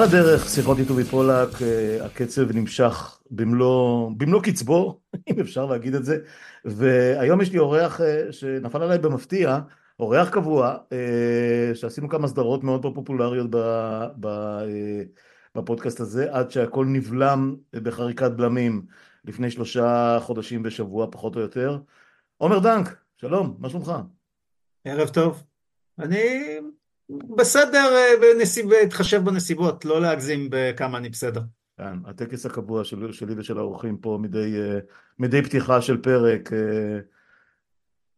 על הדרך, שיחות איתו מפולק, אה, הקצב נמשך במלוא, במלוא קצבו, אם אפשר להגיד את זה, והיום יש לי אורח אה, שנפל עליי במפתיע, אורח קבוע, אה, שעשינו כמה סדרות מאוד פופולריות בפודקאסט הזה, עד שהכל נבלם בחריקת בלמים לפני שלושה חודשים בשבוע, פחות או יותר. עומר דנק, שלום, מה שלומך? ערב טוב. אני בסדר, אה, בנסיב... התחשב בנסיבות, לא להגזים בכמה אני בסדר. כן, הטקס הקבוע של, שלי ושל האורחים פה מדי, אה, מדי פתיחה של פרק. אה,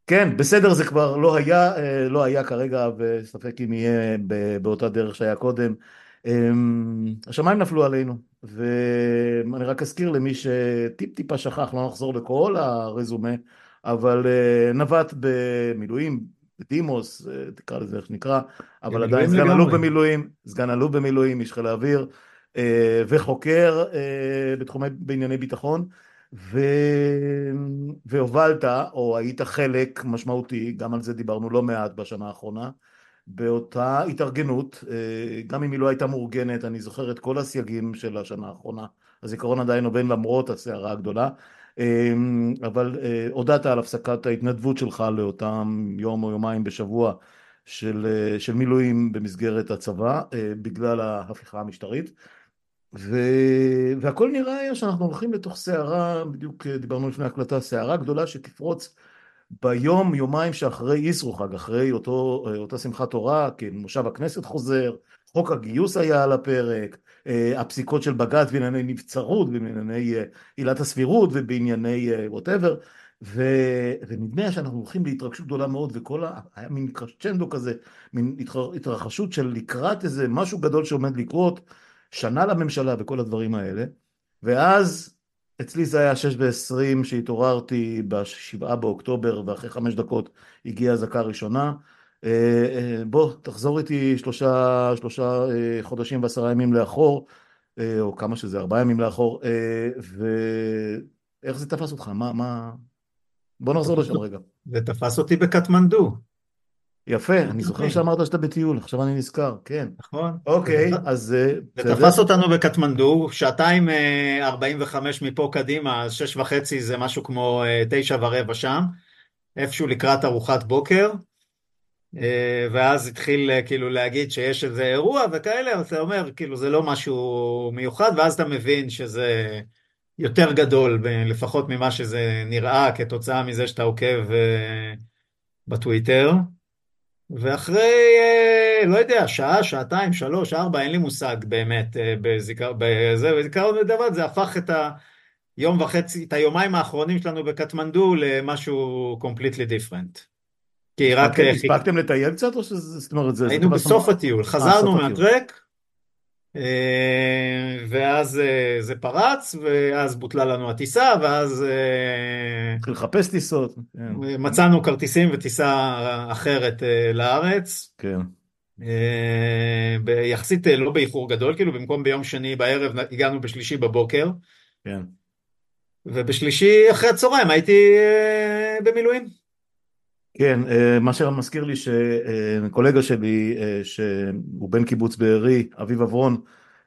כן, בסדר זה כבר לא היה, לא היה כרגע, וספק אם יהיה באותה דרך שהיה קודם. השמיים נפלו עלינו, ואני רק אזכיר למי שטיפ טיפה שכח, לא נחזור לכל הרזומה, אבל נווט במילואים, דימוס, אה, תקרא לזה איך שנקרא, אבל עדיין סגן אלוף במילואים, סגן אלוף במילואים, איש חיל האוויר, אה, וחוקר אה, בתחומי, בענייני ביטחון, ו... והובלת, או היית חלק משמעותי, גם על זה דיברנו לא מעט בשנה האחרונה, באותה התארגנות, גם אם היא לא הייתה מאורגנת, אני זוכר את כל הסייגים של השנה האחרונה, הזיכרון עדיין עובד למרות הסערה הגדולה, אבל אה, הודעת על הפסקת ההתנדבות שלך לאותם יום או יומיים בשבוע של, אה, של מילואים במסגרת הצבא אה, בגלל ההפיכה המשטרית. ו... והכל נראה היה שאנחנו הולכים לתוך סערה, בדיוק דיברנו לפני הקלטה, סערה גדולה שתפרוץ ביום, יומיים שאחרי איסרו חג, אחרי אותו, אותה שמחת תורה, כי מושב הכנסת חוזר, חוק הגיוס היה על הפרק, אה, הפסיקות של בג"ץ בענייני נבצרות, בענייני אה, עילת הסבירות ובענייני אה, ונדמה שאנחנו הולכים להתרגשות גדולה מאוד, וכל ה... היה מין קרצ'נדו כזה, מין התרחשות של לקראת איזה משהו גדול שעומד לקרות, שנה לממשלה וכל הדברים האלה, ואז אצלי זה היה שש ועשרים שהתעוררתי בשבעה באוקטובר, ואחרי חמש דקות הגיעה אזעקה ראשונה, בוא, תחזור איתי שלושה, שלושה אה, חודשים ועשרה ימים לאחור, או כמה שזה, ארבעה ימים לאחור, ואיך זה תפס אותך? מה, מה... בוא נחזור לשם רגע. זה תפס אותי בקטמנדו. יפה, אני זוכר שאמרת שאתה בטיול, עכשיו אני נזכר, כן. נכון. אוקיי, אז... זה תפס אותנו בקטמנדו, שעתיים ארבעים וחמש מפה קדימה, אז שש וחצי זה משהו כמו תשע ורבע שם, איפשהו לקראת ארוחת בוקר. אה, ואז התחיל אה, כאילו להגיד שיש איזה אירוע וכאלה, אז אתה אומר, כאילו זה לא משהו מיוחד, ואז אתה מבין שזה יותר גדול, לפחות ממה שזה נראה, כתוצאה מזה שאתה עוקב אה, בטוויטר. ואחרי, לא יודע, שעה, שעתיים, שלוש, ארבע, אין לי מושג באמת בזיכרון, בזיכרון בדבר, זה הפך את היום וחצי, את היומיים האחרונים שלנו בקטמנדו למשהו completely different. כי רק... הספקתם לטייל קצת או שזה... זאת אומרת, זה... היינו בסוף הטיול, חזרנו מהטרק, אה, ואז אה, זה פרץ, ואז בוטלה לנו הטיסה, ואז... אה, התחיל לחפש טיסות. כן. מצאנו כרטיסים וטיסה אחרת לארץ. כן. יחסית לא באיחור גדול, כאילו במקום ביום שני בערב הגענו בשלישי בבוקר. כן. ובשלישי אחרי הצהריים הייתי במילואים. כן, אה, מה שמזכיר לי שקולגה שלי, אה, שהוא בן קיבוץ בארי, אביב אברון,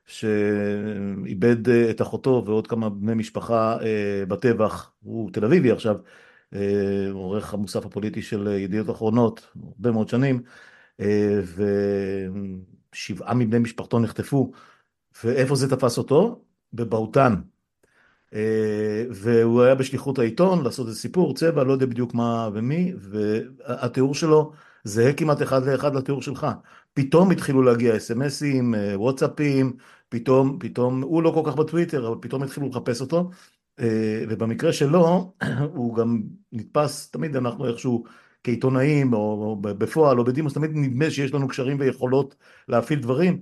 שאיבד אה, את אחותו ועוד כמה בני משפחה בטבח, הוא תל אביבי עכשיו, עורך המוסף הפוליטי של ידיעות אחרונות, הרבה מאוד שנים, ושבעה מבני משפחתו נחטפו, ואיפה זה תפס אותו? בבהוטן. אה, והוא היה בשליחות העיתון לעשות איזה סיפור, צבע, לא יודע בדיוק מה ומי, והתיאור שלו זהה כמעט אחד לאחד לתיאור שלך. פתאום התחילו להגיע אס.אם.אסים, אה, וואטסאפים, פתאום, פתאום, הוא לא כל כך בטוויטר, אבל פתאום התחילו לחפש אותו, אה, ובמקרה שלו, הוא גם נתפס, תמיד אנחנו איכשהו כעיתונאים, או בפועל, או בדימוס, תמיד נדמה שיש לנו קשרים ויכולות להפעיל דברים,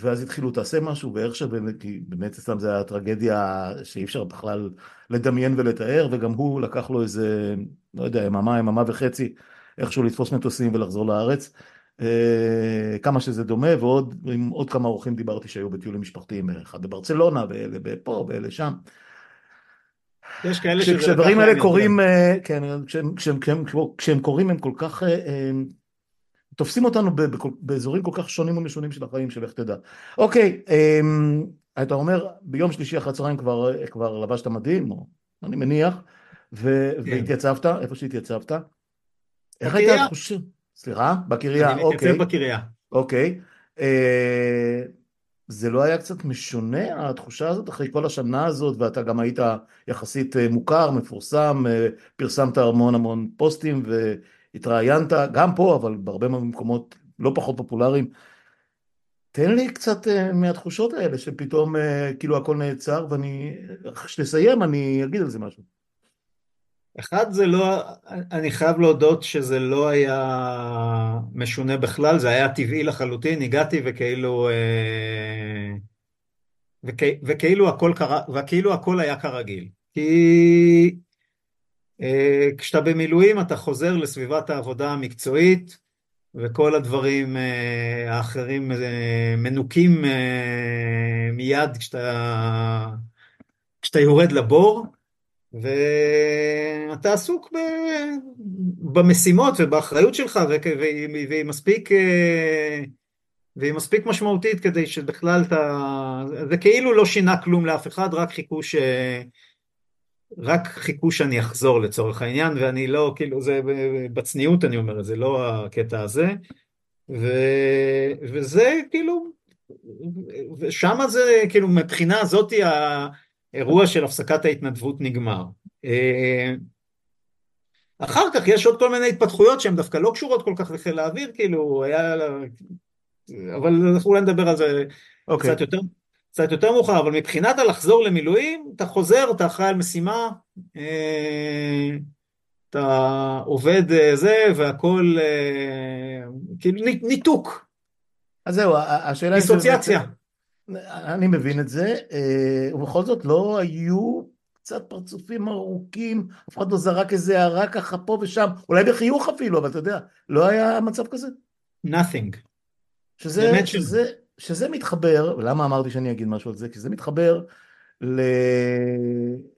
ואז התחילו תעשה משהו, ואיך שבאמת, כי באמת אצלם זה היה טרגדיה שאי אפשר בכלל לדמיין ולתאר, וגם הוא לקח לו איזה, לא יודע, יממה, יממה וחצי, איכשהו לתפוס מטוסים ולחזור לארץ. אה, כמה שזה דומה, ועוד עם עוד כמה אורחים דיברתי שהיו בטיולים משפחתיים, אחד בברצלונה, ואלה פה, ואלה שם. יש כאלה שזה... כשהדברים האלה קורים, אה, כן, כשהם, כשהם, כשהם, כשהם קורים הם כל כך... אה, תופסים אותנו באזורים כל כך שונים ומשונים של החיים, של איך תדע. אוקיי, אמ, אתה אומר, ביום שלישי אחרי הצהריים כבר, כבר לבשת מדים, או אני מניח, ו- כן. והתייצבת, איפה שהתייצבת? איך הייתה התחושה? סליחה? בקריה, אוקיי. אני מתייצב בקריה. אוקיי. אה, זה לא היה קצת משונה התחושה הזאת אחרי כל השנה הזאת ואתה גם היית יחסית אה, מוכר, מפורסם, אה, פרסמת המון המון פוסטים והתראיינת גם פה אבל בהרבה מקומות לא פחות פופולריים. תן לי קצת אה, מהתחושות האלה שפתאום כאילו הכל נעצר ואני, כשתסיים אני אגיד על זה משהו. אחד זה לא, אני חייב להודות שזה לא היה משונה בכלל, זה היה טבעי לחלוטין, הגעתי וכאילו, אה, וכ, וכאילו הכל קרה, וכאילו הכל היה כרגיל. כי אה, כשאתה במילואים אתה חוזר לסביבת העבודה המקצועית, וכל הדברים אה, האחרים מנוקים מיד כשאתה, כשאתה יורד לבור. ואתה עסוק ב... במשימות ובאחריות שלך, והיא מספיק, אה, והיא מספיק משמעותית כדי שבכלל אתה... זה כאילו לא שינה כלום לאף אחד, רק חיכו ש... רק חיכו שאני אחזור לצורך העניין, ואני לא, כאילו, זה בצניעות אני אומר את זה, לא הקטע הזה. ו... וזה כאילו, ושם זה, כאילו, מבחינה הזאתי, האירוע של הפסקת ההתנדבות נגמר. אה, אחר כך יש עוד כל מיני התפתחויות שהן דווקא לא קשורות כל כך לחיל האוויר, כאילו, היה... אבל אנחנו אולי נדבר על זה okay. אוקיי. קצת יותר. קצת יותר מאוחר, אבל מבחינת הלחזור למילואים, אתה חוזר, אתה אחראי על משימה, אה, אתה עובד אה, זה, והכל כאילו ניתוק. אז זהו, השאלה... דיסוציאציה. אני מבין את זה, אה, ובכל זאת לא היו קצת פרצופים ארוכים, אף אחד לא זרק איזה הערה ככה פה ושם, אולי בחיוך אפילו, אבל אתה יודע, לא היה מצב כזה? nothing. שזה, שזה, שזה מתחבר, למה אמרתי שאני אגיד משהו על זה? כי זה מתחבר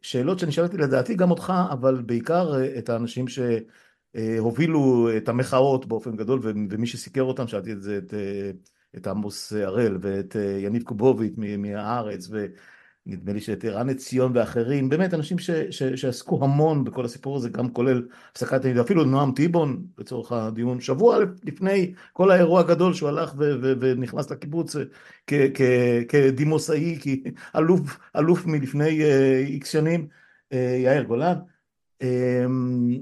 לשאלות שאני שאלתי לדעתי גם אותך, אבל בעיקר אה, את האנשים שהובילו את המחאות באופן גדול, ומי שסיקר אותם, שאלתי את זה את אה, את עמוס הראל ואת אה, יניב קובוביץ' מהארץ ונדמה לי שאת ערן עציון ואחרים, באמת אנשים ש, ש, שעסקו המון בכל הסיפור הזה, גם כולל הפסקת העניין, אפילו נועם טיבון לצורך הדיון, שבוע לפני כל האירוע הגדול שהוא הלך ו, ו, ונכנס לקיבוץ אה, כדימוסאי, כאלוף אלוף מלפני איקס אה, שנים, יאיר גולן. אמ,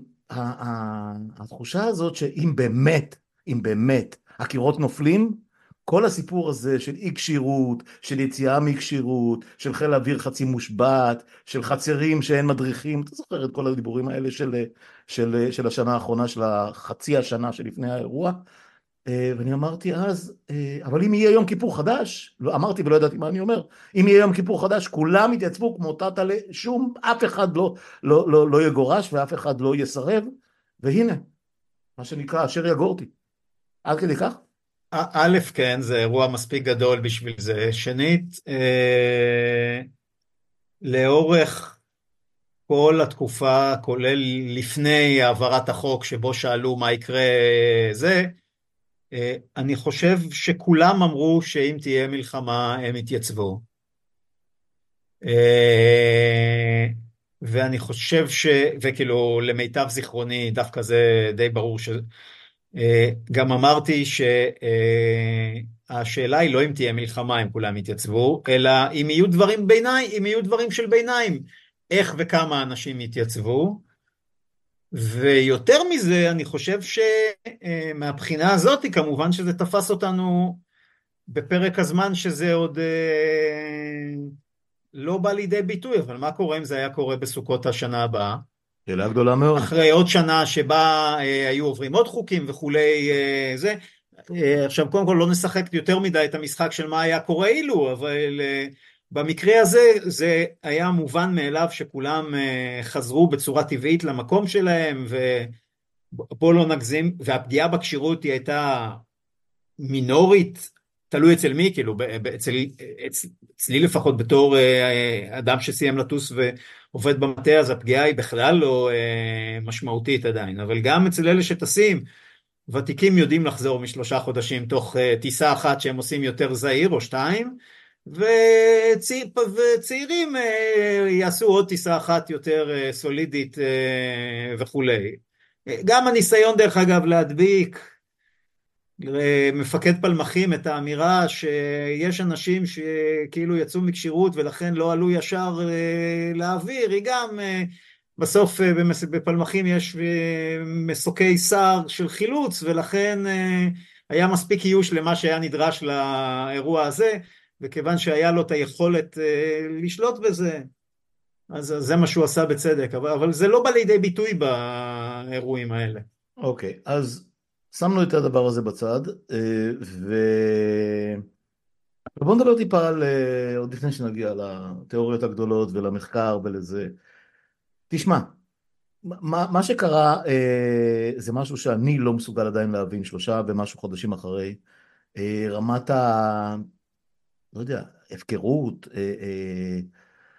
התחושה הזאת שאם באמת, אם באמת הקירות נופלים, כל הסיפור הזה של אי כשירות, של יציאה מאי כשירות, של חיל אוויר חצי מושבת, של חצרים שאין מדריכים, אתה זוכר את כל הדיבורים האלה של, של, של השנה האחרונה, של החצי השנה שלפני האירוע? אה, ואני אמרתי אז, אה, אבל אם יהיה יום כיפור חדש, לא, אמרתי ולא ידעתי מה אני אומר, אם יהיה יום כיפור חדש, כולם יתייצבו כמו טאטאלה, שום, אף אחד לא, לא, לא, לא יגורש ואף אחד לא יסרב, והנה, מה שנקרא, אשר יגורתי. עד כדי כך? א', כן, זה אירוע מספיק גדול בשביל זה. שנית, אה, לאורך כל התקופה, כולל לפני העברת החוק שבו שאלו מה יקרה זה, אה, אני חושב שכולם אמרו שאם תהיה מלחמה הם יתייצבו. אה, ואני חושב ש... וכאילו למיטב זיכרוני דווקא זה די ברור ש... אה, גם אמרתי שהשאלה היא לא אם תהיה מלחמה אם כולם יתייצבו, אלא אם יהיו דברים ביניים, אם יהיו דברים של ביניים, איך וכמה אנשים יתייצבו. ויותר מזה, אני חושב שמהבחינה הזאת, כמובן שזה תפס אותנו בפרק הזמן שזה עוד אה, לא בא לידי ביטוי, אבל מה קורה אם זה היה קורה בסוכות השנה הבאה? שאלה גדולה מאוד. אחרי עוד שנה שבה אה, היו עוברים עוד חוקים וכולי אה, זה. אה, עכשיו קודם כל לא נשחק יותר מדי את המשחק של מה היה קורה אילו, אבל אה, במקרה הזה זה היה מובן מאליו שכולם אה, חזרו בצורה טבעית למקום שלהם ובוא לא נגזים, והפגיעה בכשירות היא הייתה מינורית, תלוי אצל מי, כאילו, אצל, אצל, אצלי לפחות בתור אה, אדם שסיים לטוס ועובד במטה, אז הפגיעה היא בכלל לא אה, משמעותית עדיין, אבל גם אצל אלה שטסים ותיקים יודעים לחזור משלושה חודשים תוך טיסה אחת שהם עושים יותר זהיר או שתיים, וצי... וצעירים יעשו עוד טיסה אחת יותר סולידית וכולי. גם הניסיון דרך אגב להדביק למפקד פלמחים את האמירה שיש אנשים שכאילו יצאו מכשירות ולכן לא עלו ישר לאוויר, היא גם בסוף בפלמחים יש מסוקי שר של חילוץ ולכן היה מספיק איוש למה שהיה נדרש לאירוע הזה וכיוון שהיה לו את היכולת לשלוט בזה אז זה מה שהוא עשה בצדק אבל זה לא בא לידי ביטוי באירועים האלה. אוקיי okay, אז שמנו את הדבר הזה בצד ו... בוא נדבר טיפה על עוד לפני שנגיע לתיאוריות הגדולות ולמחקר ולזה. תשמע, מה, מה שקרה אה, זה משהו שאני לא מסוגל עדיין להבין, שלושה ומשהו חודשים אחרי, אה, רמת ה... לא יודע, הפקרות, אה, אה,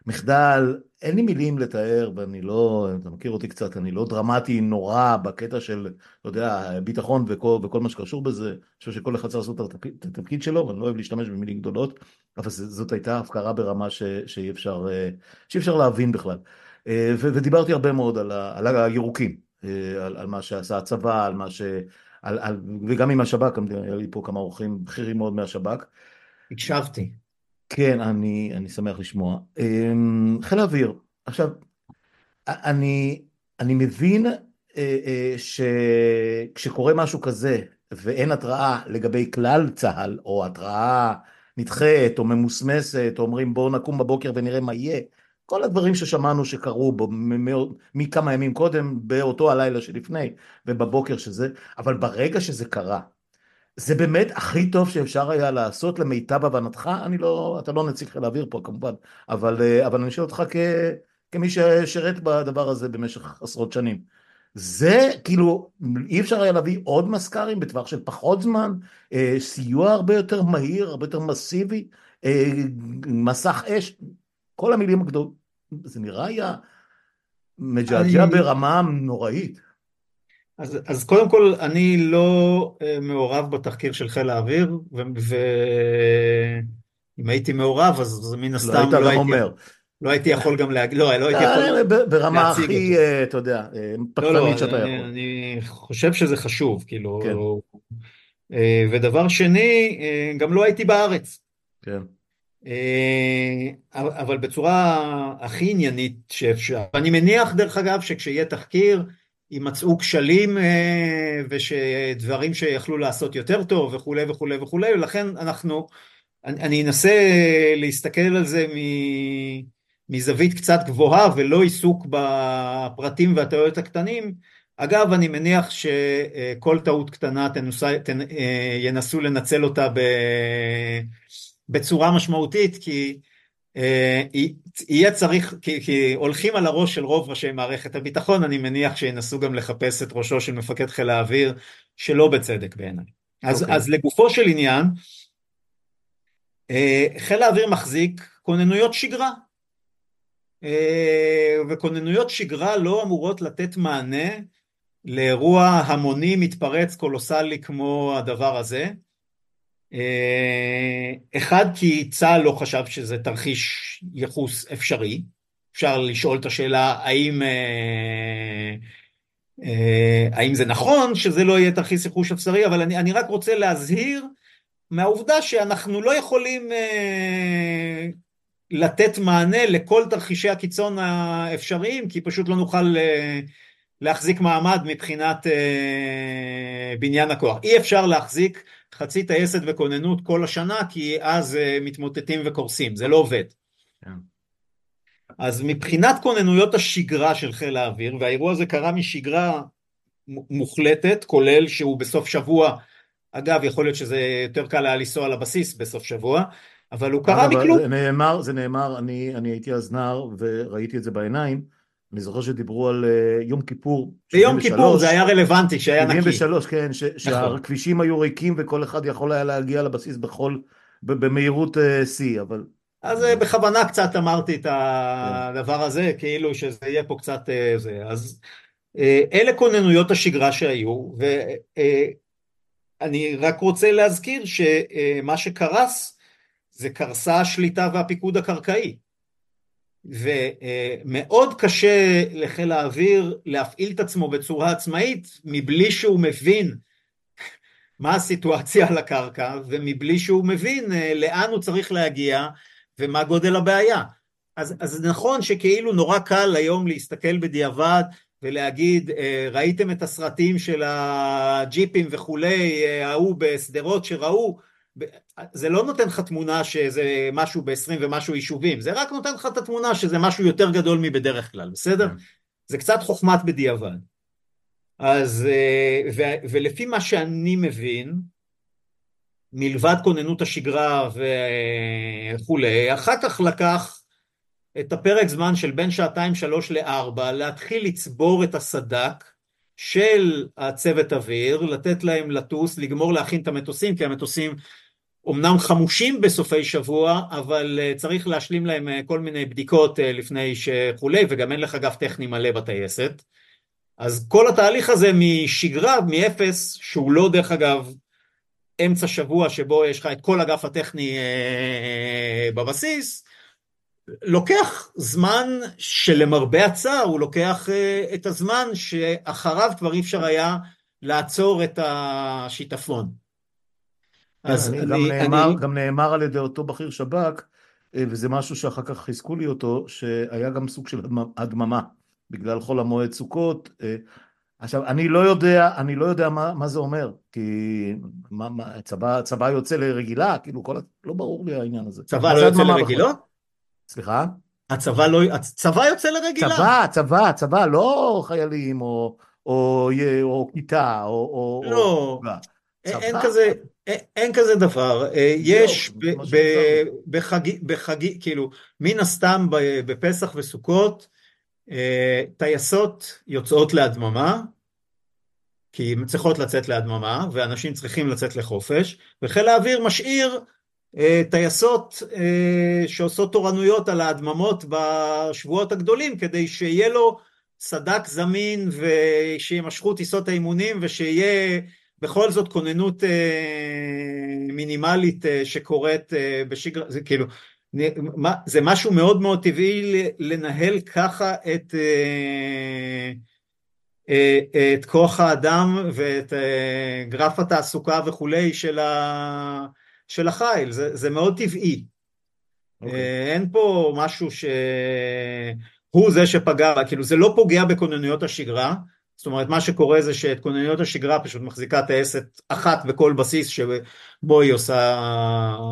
מחדל, אין לי מילים לתאר ואני לא, אתה מכיר אותי קצת, אני לא דרמטי נורא בקטע של, לא יודע, ביטחון וכל, וכל מה שקשור בזה, אני חושב שכל אחד צריך לעשות את התפקיד שלו, ואני לא אוהב להשתמש במילים גדולות, אבל זאת הייתה הפקרה ברמה ש, שאי אפשר, אה, שאי אפשר להבין בכלל. אה, ודיברתי הרבה מאוד על, ה, על הירוקים, אה, על, על מה שעשה הצבא, על מה ש... על, על, וגם עם השב"כ, היה לי פה כמה אורחים בכירים מאוד מהשב"כ. הקשבתי. כן, אני, אני שמח לשמוע. אמ, חיל האוויר, עכשיו, אני, אני מבין אה, שכשקורה משהו כזה ואין התראה לגבי כלל צה"ל, או התראה נדחית או ממוסמסת, או אומרים בואו נקום בבוקר ונראה מה יהיה, כל הדברים ששמענו שקרו בו מכמה ימים קודם, באותו הלילה שלפני ובבוקר שזה, אבל ברגע שזה קרה, זה באמת הכי טוב שאפשר היה לעשות למיטב הבנתך, אני לא, אתה לא נציג חיל האוויר פה כמובן, אבל, אבל אני שואל אותך כ, כמי ששירת בדבר הזה במשך עשרות שנים. זה כאילו, אי אפשר היה להביא עוד מזכ"רים בטווח של פחות זמן, אה, סיוע הרבה יותר מהיר, הרבה יותר מסיבי, אה, מסך אש, כל המילים הגדולות, זה נראה היה מג'עג'ע אני... ברמה נוראית. אז, אז קודם כל, אני לא uh, מעורב בתחקיר של חיל האוויר, ואם. הייתי מעורב, אז מן הסתם לא, לא, הייתי, אומר. לא הייתי יכול גם להגיד, לא, לא הייתי יכול להציג ברמה הכי, uh, אתה יודע, אה, פתחנית לא, לא, שאתה אני, יכול. אני חושב שזה חשוב, כאילו, כן. ודבר שני, גם לא הייתי בארץ. כן. אה, אבל בצורה הכי עניינית שאפשר. אני מניח דרך אגב שכשיהיה תחקיר יימצאו כשלים אה, ושדברים שיכלו לעשות יותר טוב וכולי וכולי וכולי ולכן אנחנו, אני, אני אנסה להסתכל על זה מזווית קצת גבוהה ולא עיסוק בפרטים והטעויות הקטנים אגב אני מניח שכל טעות קטנה תנוסה, תנ, אה, ינסו לנצל אותה. בצורה משמעותית כי יהיה צריך, כי, כי הולכים על הראש של רוב ראשי מערכת הביטחון, אני מניח שינסו גם לחפש את ראשו של מפקד חיל האוויר שלא בצדק בעיניי. אז, okay. אוקיי. אז לגופו של עניין, אה, חיל האוויר מחזיק כוננויות שגרה. אה, וכוננויות שגרה לא אמורות לתת מענה לאירוע המוני מתפרץ קולוסלי כמו הדבר הזה. אה, אחד כי צה"ל לא חשב שזה תרחיש יחוס אפשרי, אפשר לשאול את השאלה האם, אה, אה, האם זה נכון שזה לא יהיה תרחיש יחוס אפשרי, אבל אני, אני רק רוצה להזהיר מהעובדה שאנחנו לא יכולים לתת מענה לכל תרחישי הקיצון האפשריים, כי פשוט לא נוכל להחזיק מעמד מבחינת בניין הכוח. אי אפשר להחזיק חצי טייסת וכוננות כל השנה, כי אז uh, מתמוטטים וקורסים, זה לא עובד. Yeah. כן. אז מבחינת כוננויות השגרה של חיל האוויר, והאירוע הזה קרה משגרה מוחלטת, כולל שהוא בסוף שבוע, אגב, יכול להיות שזה יותר קל היה לנסוע לבסיס בסוף שבוע, אבל הוא קרה מכלום. זה נאמר, זה נאמר, אני, אני הייתי אז נער וראיתי את זה בעיניים, אני זוכר שדיברו על uh, יום כיפור. ביום כיפור זה היה רלוונטי, שהיה נקי. 73, כן, ש- נכון. שהכבישים היו ריקים וכל אחד יכול היה להגיע לבסיס בכל, במהירות uh, שיא, אבל... אז uh, בכוונה קצת אמרתי את הדבר הזה, כאילו שזה יהיה פה קצת זה. אז אלה כוננויות השגרה שהיו, אני רק רוצה להזכיר שמה שקרס זה קרסה השליטה והפיקוד הקרקעי. ומאוד קשה לחיל האוויר להפעיל את עצמו בצורה עצמאית מבלי שהוא מבין מה הסיטואציה על הקרקע ומבלי שהוא מבין לאן הוא צריך להגיע ומה גודל הבעיה. אז, אז נכון שכאילו נורא קל היום להסתכל בדיעבד ולהגיד ראיתם את הסרטים של הג'יפים וכולי, ההוא בשדרות שראו, זה לא נותן לך תמונה שזה משהו ב-20 ומשהו יישובים, זה רק נותן לך את התמונה שזה משהו יותר גדול מבדרך כלל, בסדר? כן. זה קצת חוכמת בדיעבד. אז, ו, ולפי מה שאני מבין, מלבד כוננות השגרה וכולי, אחר כך לקח את הפרק זמן של בין שעתיים שלוש לארבע, להתחיל לצבור את הסדק של הצוות אוויר, לתת להם לטוס, לגמור להכין את המטוסים, כי המטוסים אומנם חמושים בסופי שבוע, אבל אה, צריך להשלים להם אה, כל מיני בדיקות אה, לפני שכולי, וגם אין לך אגף טכני מלא בטייסת. אז כל התהליך הזה משגרה, מאפס, שהוא לא דרך אגב אמצע שבוע שבו יש לך את כל אגף הטכני בבסיס, לוקח זמן שלמרבה הצער הוא לוקח את הזמן שאחריו כבר אי אפשר היה לעצור את השיטפון. אז אני, גם, נאמר, אני... גם נאמר על ידי אותו בכיר שב"כ, אה, וזה משהו שאחר כך חיזקו לי אותו, שהיה גם סוג של הדממה, בגלל חול המועד סוכות. אה, עכשיו, אני לא יודע, אני לא יודע מה, מה זה אומר, כי מה, מה, צבא, צבא יוצא לרגילה, כאילו, כל, לא ברור לי העניין הזה. צבא לא יוצא לרגילות? סליחה? הצבא לא, הצבא יוצא לרגילה. צבא, צבא, צבא, לא חיילים או, או, או, או כיתה, או... לא, או... אין כזה, אין כזה דבר, אה, יש בחגי, כאילו, מן הסתם בפסח וסוכות, אה, טייסות יוצאות להדממה, כי הן צריכות לצאת להדממה, ואנשים צריכים לצאת לחופש, וחיל האוויר משאיר אה, טייסות שעושות תורנויות על ההדממות בשבועות הגדולים, כדי שיהיה לו סדק זמין, ושימשכו טיסות האימונים, ושיהיה בכל זאת כוננות אה, מינימלית אה, שקורית אה, בשגרה, זה כאילו, זה משהו מאוד מאוד טבעי לנהל ככה את, את כוח האדם ואת גרף התעסוקה וכולי של, ה, של החיל, זה, זה מאוד טבעי. Okay. אוקיי. אין פה משהו שהוא זה שפגע, כאילו זה לא פוגע בכוננויות השגרה, זאת אומרת, מה שקורה זה שאת כונניות השגרה פשוט מחזיקה טייסת אחת בכל בסיס שבו היא עושה,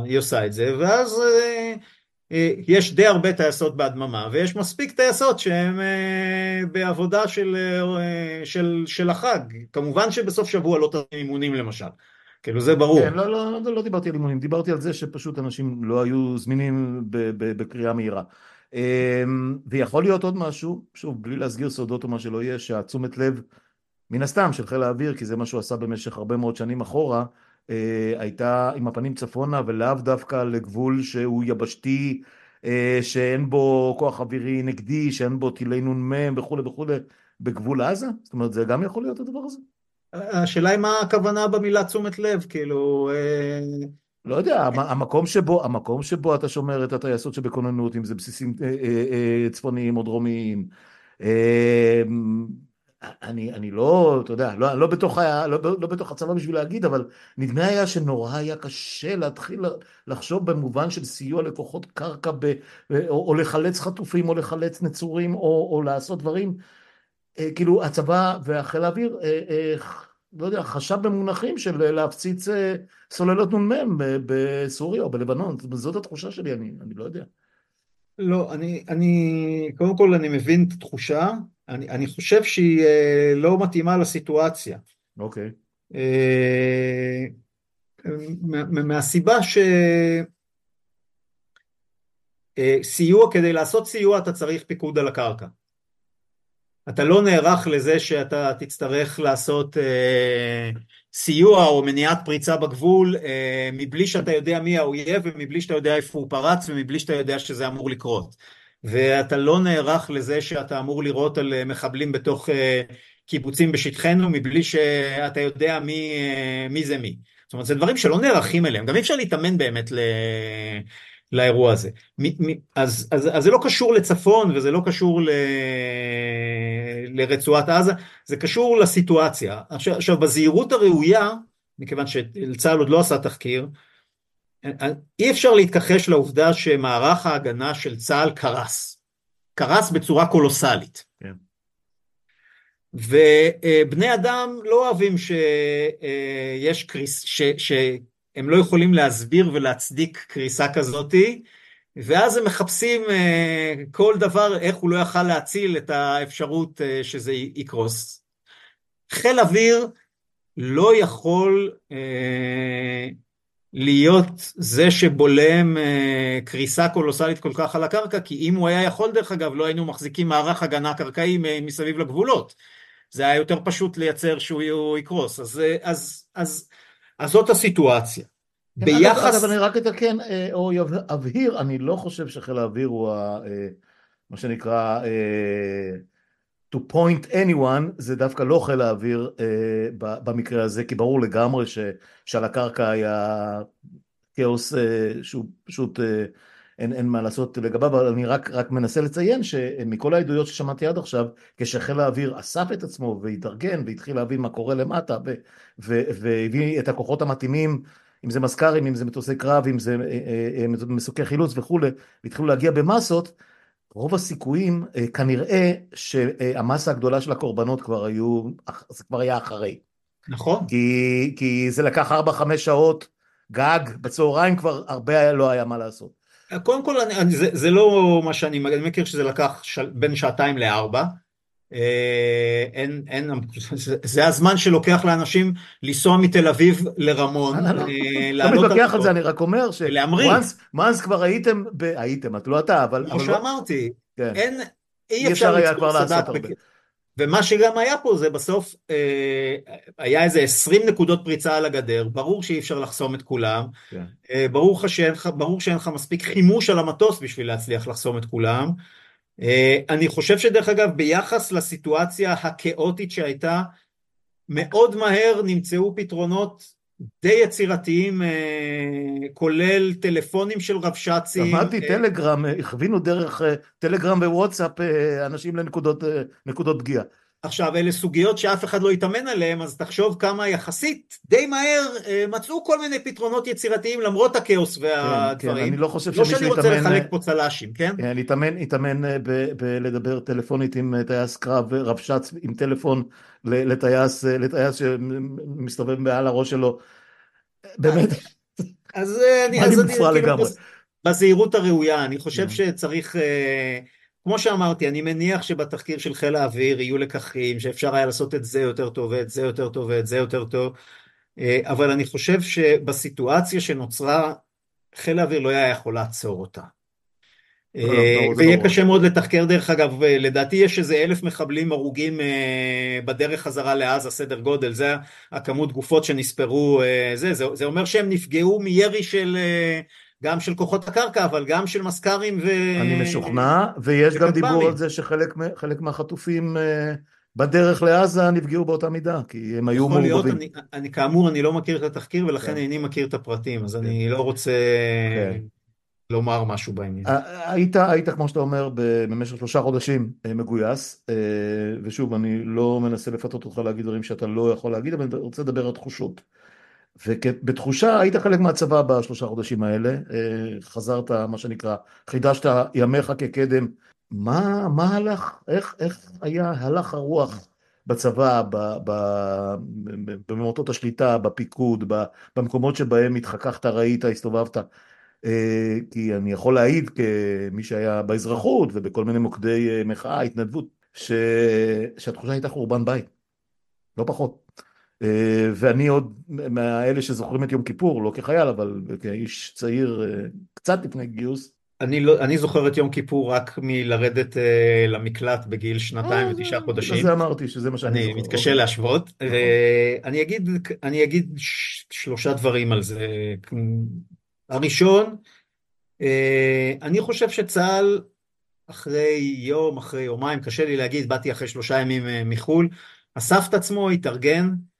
היא עושה את זה, ואז אה, אה, יש די הרבה טייסות בהדממה, ויש מספיק טייסות שהן אה, בעבודה של, של, של החג. כמובן שבסוף שבוע לא תעשו אימונים למשל. כאילו זה ברור. כן, לא, לא, לא, לא דיברתי על אימונים, דיברתי על זה שפשוט אנשים לא היו זמינים בקריאה מהירה. אמ, ויכול להיות עוד משהו, שוב, בלי להסגיר סודות או מה שלא יהיה, שהתשומת לב, מן הסתם, של חיל האוויר, כי זה מה שהוא עשה במשך הרבה מאוד שנים אחורה, אה, הייתה עם הפנים צפונה ולאו דווקא לגבול שהוא יבשתי, אה, שאין בו כוח אווירי נגדי, שאין בו טילי נ"מ וכולי וכולי, בגבול עזה? זאת אומרת, זה גם יכול להיות הדבר הזה? השאלה היא מה הכוונה במילה תשומת לב, כאילו... אה, לא יודע, המקום שבו, המקום שבו אתה שומר את הטייסות שבכוננות, אם זה בסיסים אה, אה, אה, צפוניים או דרומיים, אני, אני לא, אתה יודע, לא, לא, בתוך ה, לא, לא בתוך הצבא בשביל להגיד, אבל נדמה היה שנורא היה קשה להתחיל לחשוב במובן של סיוע לכוחות קרקע ב, או, או לחלץ חטופים או לחלץ נצורים או, או לעשות דברים, כאילו הצבא והחיל האוויר לא יודע, חשב במונחים של להפציץ אה, סוללות נ"מ בסוריה או בלבנון, זאת התחושה שלי, אני, אני לא יודע. לא, אני, אני, קודם כל אני מבין את התחושה, אני, אני חושב שהיא אה, לא מתאימה לסיטואציה. אוקיי. אה, מהסיבה שסיוע, כדי לעשות סיוע אתה צריך פיקוד על הקרקע. אתה לא נערך לזה שאתה תצטרך לעשות אה, סיוע או מניעת פריצה בגבול אה, מבלי שאתה יודע מי האויב ומבלי שאתה יודע איפה הוא פרץ ומבלי שאתה יודע שזה אמור לקרות. ואתה לא נערך לזה שאתה אמור לירות על אה, מחבלים בתוך אה, קיבוצים בשטחנו מבלי שאתה יודע מי, אה, מי זה מי. זאת אומרת, זה דברים שלא נערכים אליהם, גם אי אפשר להתאמן באמת ל... לאירוע הזה. אז, אז, אז זה לא קשור לצפון וזה לא קשור ל... לרצועת עזה, זה קשור לסיטואציה. עכשיו, עכשיו בזהירות הראויה, מכיוון שצה"ל עוד לא עשה תחקיר, אי אפשר להתכחש לעובדה שמערך ההגנה של צה"ל קרס. קרס בצורה קולוסלית. כן. ובני אדם לא אוהבים שיש קריס, ש, שהם לא יכולים להסביר ולהצדיק קריסה כזאתי, ואז הם מחפשים אה, כל דבר, איך הוא לא יכל להציל את האפשרות אה, שזה יקרוס. חיל אוויר לא יכול אה, להיות זה שבולם קריסה קולוסלית כל כך על הקרקע, כי אם הוא היה יכול דרך אגב, לא היינו מחזיקים מערך הגנה קרקעי מסביב לגבולות. זה היה יותר פשוט לייצר שהוא יקרוס. אז, אז, אז, אז זאת הסיטואציה. כן, ביחס... אגב, אני רק אתקן אה, או אבהיר, אני לא חושב שחיל האוויר הוא ה, אה, מה שנקרא אה, to point anyone, זה דווקא לא חיל האוויר במקרה הזה, כי ברור לגמרי ש, שעל הקרקע היה כאוס שהוא פשוט אין, אין מה לעשות לגביו, אבל אני רק, רק מנסה לציין שמכל העדויות ששמעתי עד עכשיו, כשחיל האוויר אסף את עצמו והתארגן והתחיל להבין מה קורה למטה והביא את הכוחות המתאימים אם זה מזכ"רים, אם זה מטוסי קרב, אם זה אה, אה, אה, מסוקי חילוץ וכולי, והתחילו להגיע במסות, רוב הסיכויים כנראה שהמסה הגדולה של הקורבנות כבר היו, זה כבר היה אחרי. נכון. כי, כי זה לקח 4-5 שעות גג, בצהריים כבר הרבה לא היה מה לעשות. קודם כל, אני, זה, זה לא מה שאני מכיר שזה לקח של, בין שעתיים לארבע. אה, אין, אין, זה הזמן שלוקח לאנשים לנסוע מתל אביב לרמון, אה, לא מתווכח על זה, אני רק אומר שמאנס כבר הייתם, הייתם, את לא אתה, אבל... כמו שאמרתי, כן. אין, אי אפשר היה כבר לעשות הרבה. ומה שגם היה פה זה בסוף אה, היה איזה 20 נקודות פריצה על הגדר, ברור שאי אפשר לחסום את כולם, כן. ברור, שאין, ברור שאין לך מספיק חימוש על המטוס בשביל להצליח לחסום את כולם, אה, אני חושב שדרך אגב ביחס לסיטואציה הכאוטית שהייתה, מאוד מהר נמצאו פתרונות די יצירתיים, אה, כולל טלפונים של רבש"צים. שמעתי אה, טלגרם, הכווינו דרך טלגרם ווואטסאפ אנשים לנקודות פגיעה. עכשיו אלה סוגיות שאף אחד לא יתאמן עליהן אז תחשוב כמה יחסית די מהר אה, מצאו כל מיני פתרונות יצירתיים למרות הכאוס והדברים. כן, כן, אני לא חושב שמישהו יתאמן... לא שאני רוצה לחלק פה צל"שים, כן? כן, יתאמן, יתאמן אה, בלדבר טלפונית עם אה, טייס קרב רבש"ץ עם טלפון לטייס, לטייס שמסתובב מעל הראש שלו. באמת. אז אני, אני, כאילו, בזהירות הראויה, אני חושב כן. שצריך... כמו שאמרתי, אני מניח שבתחקיר של חיל האוויר יהיו לקחים, שאפשר היה לעשות את זה יותר טוב ואת זה יותר טוב ואת זה יותר טוב, אה, אבל אני חושב שבסיטואציה שנוצרה, חיל האוויר לא היה יכול לעצור אותה. אה, ויהיה קשה מאוד לתחקר דרך אגב, אה, לדעתי יש איזה אלף מחבלים הרוגים בדרך חזרה לעזה, סדר גודל, זה הכמות גופות שנספרו, זה, זה, זה אומר שהם נפגעו מירי של גם של כוחות הקרקע, אבל גם של מזכ"רים ו... אני משוכנע, ויש גם דיבור על זה שחלק מהחטופים אה, בדרך לעזה נפגעו באותה מידה, כי הם היו. יכול להיות, אני, אני כאמור, אני לא מכיר את התחקיר, ולכן כן. איני מכיר את הפרטים, אז כן. אני לא רוצה כן. לומר משהו בעניין. היית, היית, כמו שאתה אומר, במשך שלושה חודשים אה, מגויס, אה, ושוב, אני לא מנסה לפתות אותך להגיד דברים שאתה לא יכול להגיד, אבל אני רוצה לדבר על תחושות. ובתחושה היית חלק מהצבא בשלושה חודשים האלה, אה, חזרת, מה שנקרא, חידשת ימיך כקדם. מה, מה הלך, איך, איך היה הלך הרוח בצבא, במוטות השליטה, בפיקוד, במקומות שבהם התחככת, ראית, הסתובבת? אה, כי אני יכול להעיד כמי שהיה באזרחות ובכל מיני מוקדי אה, מחאה, התנדבות, ש... שהתחושה הייתה חורבן בית, לא פחות. אה, ואני עוד מאלה שזוכרים את יום כיפור, לא כחייל, אבל כאיש צעיר אה, קצת לפני גיוס. אני, לא, אני זוכר את יום כיפור רק מלרדת uh, למקלט בגיל שנתיים uh, ותשעה חודשים. זה אמרתי, שזה מה שאני זוכר. אני מתקשה אוקיי. להשוות. Uh, אני אגיד, אני אגיד שלושה דברים על זה. הראשון, uh, אני חושב שצה"ל אחרי יום, אחרי יומיים, קשה לי להגיד, באתי אחרי שלושה ימים מחו"ל, אסף את עצמו, התארגן, אה,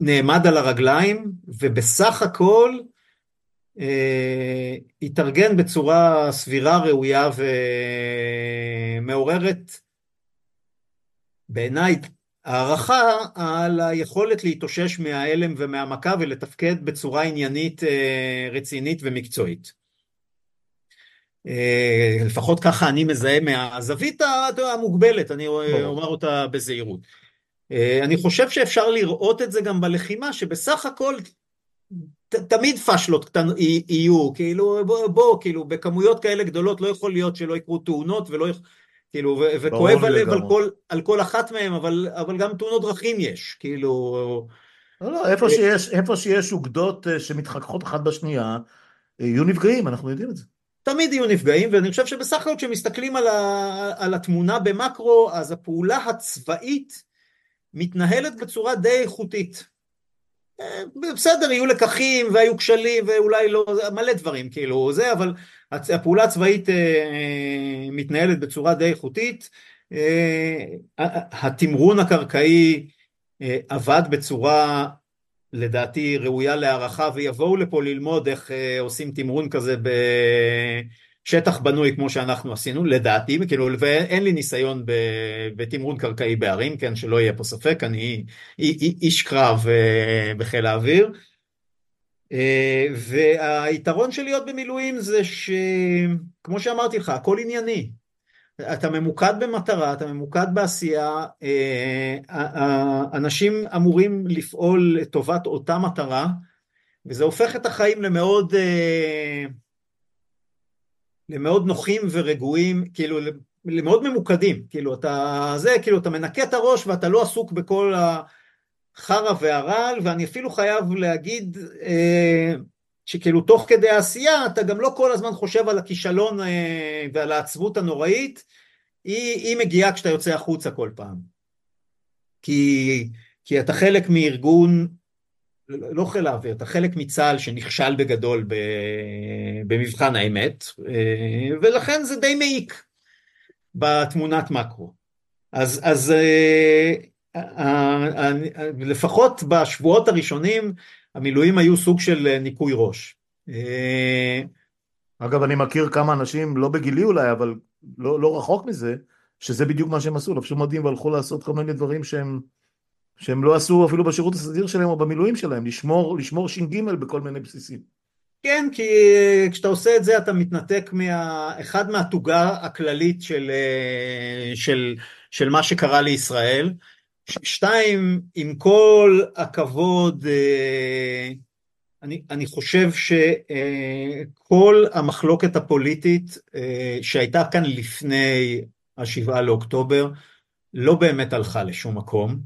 נעמד על הרגליים, ובסך הכל אה, התארגן בצורה סבירה, ראויה ומעוררת בעיניי הערכה על היכולת להתאושש מההלם ומהמכה ולתפקד בצורה עניינית אה, רצינית ומקצועית. אה, לפחות ככה אני מזהה מהזווית המוגבלת, אני אומר אותה בזהירות. אה, אני חושב שאפשר לראות את זה גם בלחימה, שבסך הכל ת, תמיד פשלות קטן, יהיו, כאילו בוא, בוא, כאילו בכמויות כאלה גדולות לא יכול להיות שלא יקרו תאונות ולא, כאילו, ו, וכואב הלב על כל, על כל אחת מהן, אבל, אבל גם תאונות דרכים יש, כאילו... לא, לא, איפה שיש, איפה שיש אוגדות אה, שמתחככות אחת בשנייה, יהיו נפגעים, אנחנו יודעים את זה. תמיד יהיו נפגעים, ואני חושב שבסך הכל כשמסתכלים על, ה, על התמונה במקרו, אז הפעולה הצבאית מתנהלת בצורה די איכותית. אה, בסדר, יהיו לקחים והיו כשלים ואולי לא, מלא דברים כאילו זה, אבל הפעולה הצבאית אה, מתנהלת בצורה די איכותית. אה, התמרון הקרקעי עבד בצורה לדעתי ראויה להערכה ויבואו לפה ללמוד איך עושים תמרון כזה בשטח בנוי כמו שאנחנו עשינו, לדעתי, כאילו, ואין לי ניסיון בתמרון קרקעי בערים, כן, שלא יהיה פה ספק, אני איש קרב אה, בחיל האוויר. אה, והיתרון של להיות במילואים זה שכמו שאמרתי לך, הכל ענייני. אתה ממוקד במטרה, אתה ממוקד בעשייה, אה, אנשים אמורים לפעול לטובת אותה מטרה, וזה הופך את החיים למאוד למאוד נוחים ורגועים, כאילו למאוד ממוקדים, כאילו אתה זה, כאילו אתה מנקה את הראש ואתה לא עסוק בכל החרא והרעל, ואני אפילו חייב להגיד אה, שכאילו תוך כדי העשייה אתה גם לא כל הזמן חושב על הכישלון אה, ועל העצבות הנוראית, היא, היא מגיעה כשאתה יוצא החוצה כל פעם. כי, כי אתה חלק מארגון לא חיל האוויר, אתה חלק מצה"ל שנכשל בגדול במבחן האמת, אה, ולכן זה די מעיק בתמונת מקרו. אז, אז אה, לפחות בשבועות הראשונים המילואים היו סוג של ניקוי ראש. אגב, אני מכיר כמה אנשים, לא בגילי אולי, אבל לא, לא רחוק מזה, שזה בדיוק מה שהם עשו, לבשו מדים והלכו לעשות כל מיני דברים שהם שהם לא עשו אפילו בשירות הסדיר שלהם או במילואים שלהם, לשמור, לשמור ש"ג בכל מיני בסיסים. כן, כי כשאתה עושה את זה אתה מתנתק מה, מהתוגה הכללית של, של, של מה שקרה לישראל. שתיים, עם כל הכבוד, אני, אני חושב שכל המחלוקת הפוליטית שהייתה כאן לפני השבעה לאוקטובר לא באמת הלכה לשום מקום.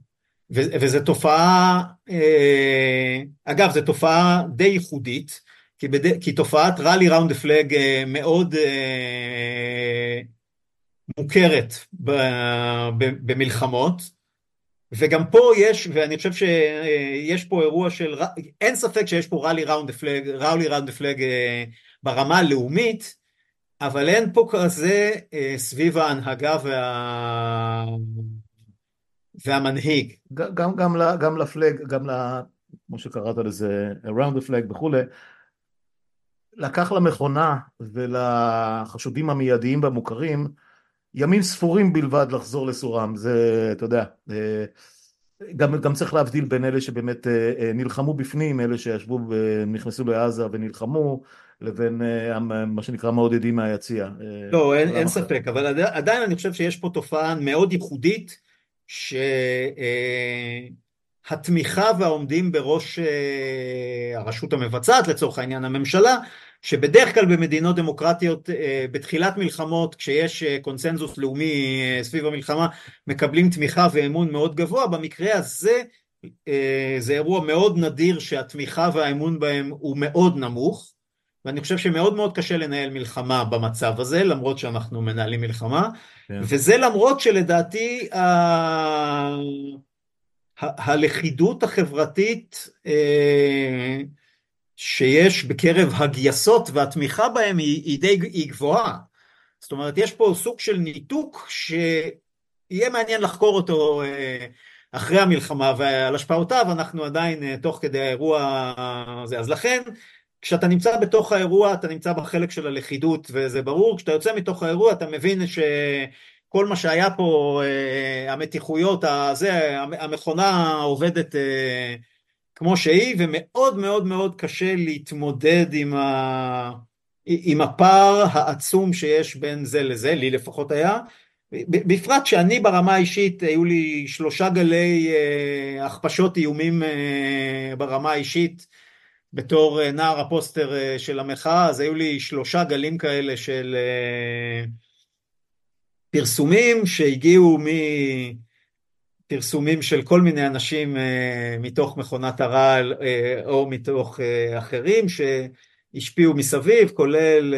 וזו תופעה, אה, אגב, זו תופעה די ייחודית, כי, בד... כי תופעת ראלי ראונד הפלג מאוד אה, מוכרת. במלחמות, וגם פה יש, ואני חושב שיש פה אירוע של, אין ספק שיש פה ראלי ראונד הפלג, ראלי ראונד הפלג ברמה הלאומית, אבל אין פה כזה סביב ההנהגה וה... והמנהיג. גם, גם, גם לפלג, גם ל... כמו שקראת לזה, around the flag וכולי, לקח למכונה ולחשודים המיידיים והמוכרים ימים ספורים בלבד לחזור לסורם, זה, אתה יודע, אה, גם, גם צריך להבדיל בין אלה שבאמת אה, אה, נלחמו בפנים, אלה שישבו ונכנסו לעזה ונלחמו, לבין מה שנקרא מעודדים מהיציע. לא, אין, אין ספק, אבל עדיין אני חושב שיש פה תופעה מאוד ייחודית, שהתמיכה והעומדים בראש הרשות המבצעת, לצורך העניין הממשלה, שבדרך כלל במדינות דמוקרטיות אה, בתחילת מלחמות, כשיש אה, קונצנזוס לאומי סביב המלחמה, מקבלים תמיכה ואמון מאוד גבוה, במקרה הזה זה אירוע מאוד נדיר שהתמיכה והאמון בהם הוא מאוד נמוך, ואני חושב שמאוד מאוד קשה לנהל מלחמה במצב הזה, למרות שאנחנו מנהלים מלחמה, כן. וזה למרות שלדעתי ה... ה... הלכידות החברתית אה, שיש בקרב הגייסות והתמיכה בהם היא, היא די היא גבוהה. זאת אומרת, יש פה סוג של ניתוק שיהיה מעניין לחקור אותו אה, אחרי המלחמה ועל השפעותיו, אנחנו עדיין תוך כדי האירוע הזה. אז לכן, כשאתה נמצא בתוך האירוע, אתה נמצא בחלק של הלכידות, וזה ברור, כשאתה יוצא מתוך האירוע, אתה מבין שכל מה שהיה פה, המתיחויות, הזה, המכונה עובדת כמו שהיא, ומאוד מאוד מאוד קשה להתמודד עם, ה... עם הפער העצום שיש בין זה לזה, לי לפחות היה, בפרט שאני ברמה האישית, היו לי שלושה גלי אה, הכפשות איומים אה, ברמה האישית. בתור אה, נער הפוסטר אה, של המחאה, אז היו לי שלושה גלים כאלה של אה, פרסומים שהגיעו מ... פרסומים של כל מיני אנשים אה, מתוך מכונת הרעל אה, או מתוך אה, אחרים שהשפיעו מסביב, כולל,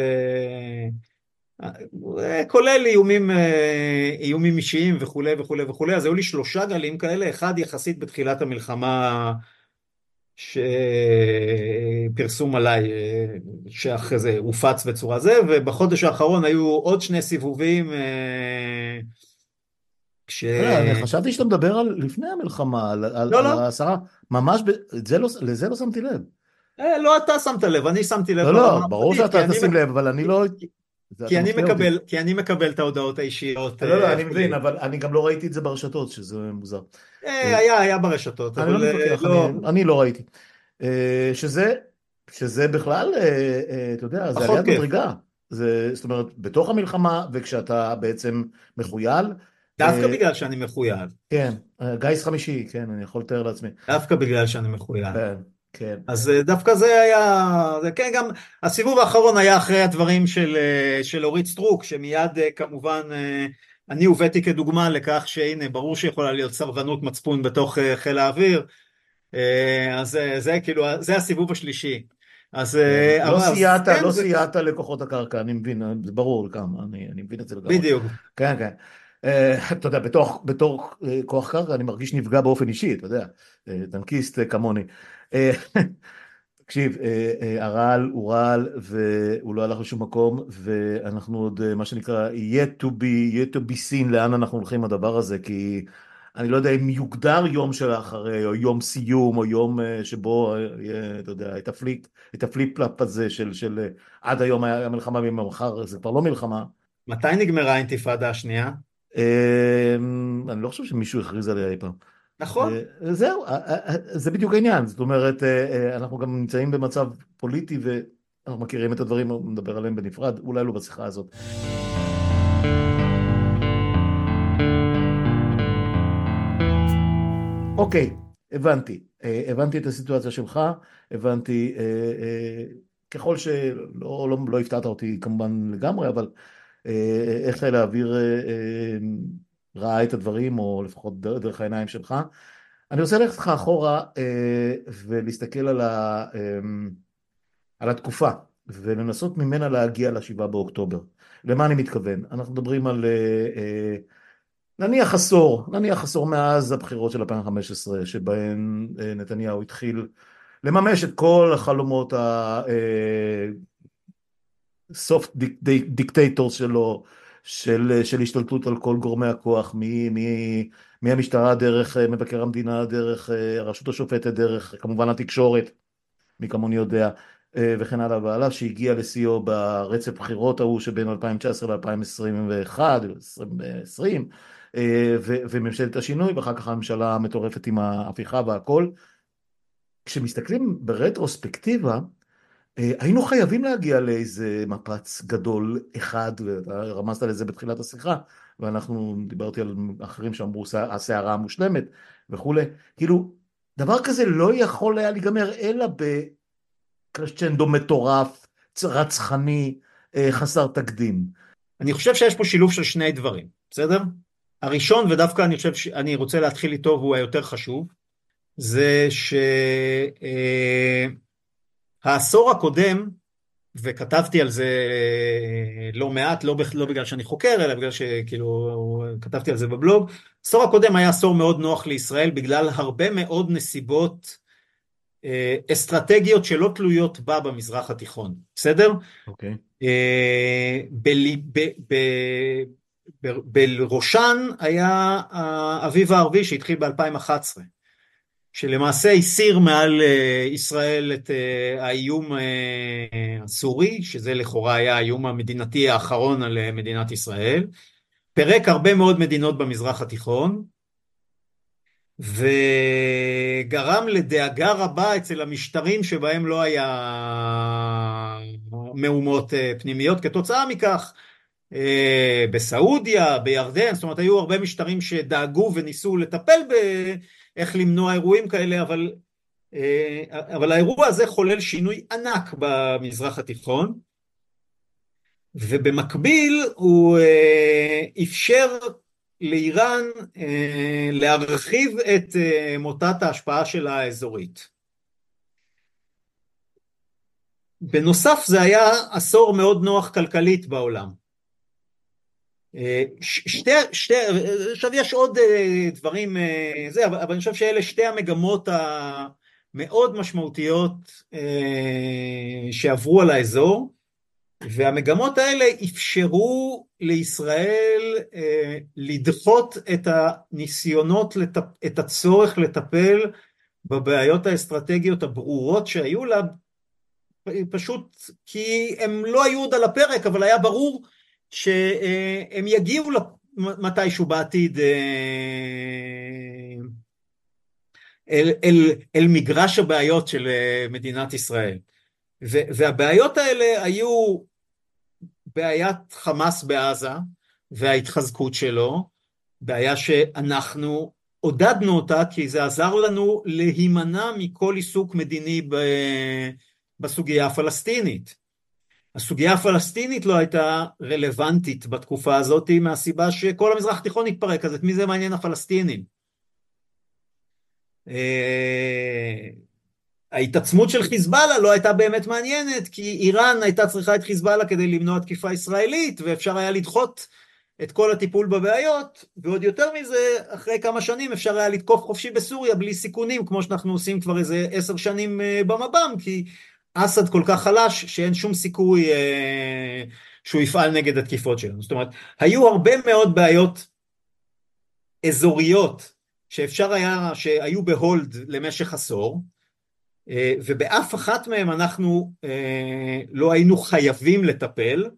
כולל איומים, איומים אישיים וכולי וכולי וכולי, אז היו לי שלושה גלים כאלה, אחד יחסית בתחילת המלחמה שפרסום עליי שאחרי זה הופץ בצורה זה, ובחודש האחרון היו עוד שני סיבובים כש... לא, אני חשבתי שאתה מדבר על לפני המלחמה, על, על, לא, על לא. העשרה, ממש, ב... זה לא, לזה לא שמתי לב. אה, לא אתה שמת לב, אני שמתי לב. לא, לא, ברור שאתה תשים לב, אבל אני לא... כי אני, מקבל, כי אני מקבל את ההודעות האישיות. לא, לא, אני מבין, אבל אני גם לא ראיתי את זה ברשתות, שזה מוזר. אה, היה, היה ברשתות, אני לא מתווכח, לא- אני לא ראיתי. אה, שזה, שזה בכלל, אתה יודע, זה עליית מדרגה. זאת אומרת, בתוך המלחמה, וכשאתה בעצם מחויל, דווקא בגלל שאני מחויב. כן, גיס חמישי, כן, אני יכול לתאר לעצמי. דווקא בגלל שאני מחויב. כן, כן. אז דווקא זה היה, זה כן, גם הסיבוב האחרון היה אחרי הדברים של, של אורית סטרוק, שמיד כמובן אני הובאתי כדוגמה לכך שהנה, ברור שיכולה להיות סרבנות מצפון בתוך חיל האוויר, אז זה, זה כאילו, זה הסיבוב השלישי. אז... לא סייעת, כן, לא סייעת לכוחות הקרקע, אני מבין, זה ברור כמה, אני, אני מבין את זה לגמרי. בדיוק. כן, כן. אתה יודע, בתור, בתור כוח קרקע אני מרגיש נפגע באופן אישי, אתה יודע, טנקיסט כמוני. תקשיב, הרעל הוא רעל והוא לא הלך לשום מקום ואנחנו עוד מה שנקרא yet to be, yet to be seen לאן אנחנו הולכים עם הדבר הזה כי אני לא יודע אם יוגדר יום של האחרי או יום סיום או יום שבו, אתה יודע, את ה flip, את ה flip flop הזה של, של עד היום היה מלחמה ומחר זה כבר לא מלחמה. מתי נגמרה האינתיפאדה השנייה? אמ, אני לא חושב שמישהו הכריז עליה אי פעם. נכון. אה, זהו, אה, אה, זה בדיוק העניין, זאת אומרת, אנחנו גם נמצאים במצב פוליטי ואנחנו מכירים את הדברים, נדבר עליהם בנפרד, אולי לא בשיחה הזאת. אוקיי, הבנתי, הבנתי את הסיטואציה שלך, הבנתי, ככל שלא לא, לא הפתעת אותי כמובן לגמרי, אבל איך חיל האוויר ראה את הדברים, או לפחות דרך העיניים שלך. אני רוצה ללכת לך אחורה ולהסתכל על, ה, על התקופה, ולנסות ממנה להגיע לשבעה באוקטובר. למה אני מתכוון? אנחנו מדברים על נניח עשור, נניח עשור מאז הבחירות של 2015, שבהן נתניהו התחיל לממש את כל החלומות. סופט דיקטטורס שלו, של, של השתלטות על כל גורמי הכוח, מהמשטרה דרך אה, מבקר המדינה, דרך אה, הרשות השופטת, דרך כמובן התקשורת, מי כמוני יודע, אה, וכן הלאה והלאה, שהגיע לשיאו ברצף בחירות ההוא שבין 2019 ל-2021, 2020, וממשלת השינוי, ואחר כך הממשלה המטורפת עם ההפיכה והכל. כשמסתכלים ברטרוספקטיבה, היינו חייבים להגיע לאיזה מפץ גדול אחד, ואתה רמזת לזה בתחילת השיחה, ואנחנו דיברתי על אחרים שאמרו הסערה המושלמת וכולי, כאילו דבר כזה לא יכול היה להיגמר אלא בקרשצ'נדו מטורף, רצחני, אה, חסר תקדים. אני חושב שיש פה שילוב של שני דברים, בסדר? הראשון, ודווקא אני חושב שאני רוצה להתחיל איתו והוא היותר חשוב, זה ש... אה, העשור הקודם, וכתבתי על זה לא מעט, לא, לא בגלל שאני חוקר, אלא בגלל שכאילו כתבתי על זה בבלוג, העשור הקודם היה עשור מאוד נוח לישראל בגלל הרבה מאוד נסיבות אה, אסטרטגיות שלא תלויות בה במזרח התיכון, בסדר? אוקיי. Okay. אה, בראשן היה האביב הערבי שהתחיל ב-2011, שלמעשה הסיר מעל אה, ישראל את אה, האיום הסורי, שזה לכאורה היה האיום המדינתי האחרון על מדינת ישראל, פירק הרבה מאוד מדינות במזרח התיכון, וגרם לדאגה רבה אצל המשטרים שבהם לא היה מהומות אה, פנימיות. כתוצאה מכך אה, בסעודיה, בירדן, זאת אומרת היו הרבה משטרים שדאגו וניסו לטפל באיך למנוע אירועים כאלה אבל, אה, אבל האירוע הזה חולל שינוי ענק במזרח התיכון ובמקביל הוא אפשר לאיראן אה, להרחיב את אה, מוטת ההשפעה שלה האזורית. בנוסף זה היה עשור מאוד נוח כלכלית בעולם. אה, שתי, שתי, עכשיו יש עוד דברים, זה, אבל, אני חושב שאלה שתי המגמות המאוד משמעותיות שעברו על האזור. והמגמות האלה אפשרו לישראל אה, לדחות את הניסיונות, לטפ, את הצורך לטפל בבעיות האסטרטגיות הברורות שהיו לה, פשוט כי הם לא היו עוד על הפרק, אבל היה ברור שהם יגיעו מתישהו בעתיד אה, אל, אל, אל מגרש הבעיות של אה, מדינת ישראל. והבעיות האלה היו בעיית חמאס בעזה וההתחזקות שלו, בעיה שאנחנו עודדנו אותה כי זה עזר לנו להימנע מכל עיסוק מדיני בסוגיה הפלסטינית. הסוגיה הפלסטינית לא הייתה רלוונטית בתקופה הזאת מהסיבה שכל המזרח התיכון התפרק, אז את מי זה מעניין הפלסטינים? אה, ההתעצמות של חיזבאללה לא הייתה באמת מעניינת, כי איראן הייתה צריכה את חיזבאללה כדי למנוע תקיפה ישראלית, ואפשר היה לדחות את כל הטיפול בבעיות, ועוד יותר מזה, אחרי כמה שנים אפשר היה לתקוף חופשי בסוריה בלי סיכונים, כמו שאנחנו עושים כבר איזה עשר שנים אה, במב"ם, כי אסד כל כך חלש שאין שום סיכוי אה, שהוא יפעל נגד התקיפות שלנו. זאת אומרת, היו הרבה מאוד בעיות אזוריות שאפשר היה, שהיו בהולד למשך עשור, אה, ובאף אחת מהם אנחנו אה, לא היינו חייבים לטפל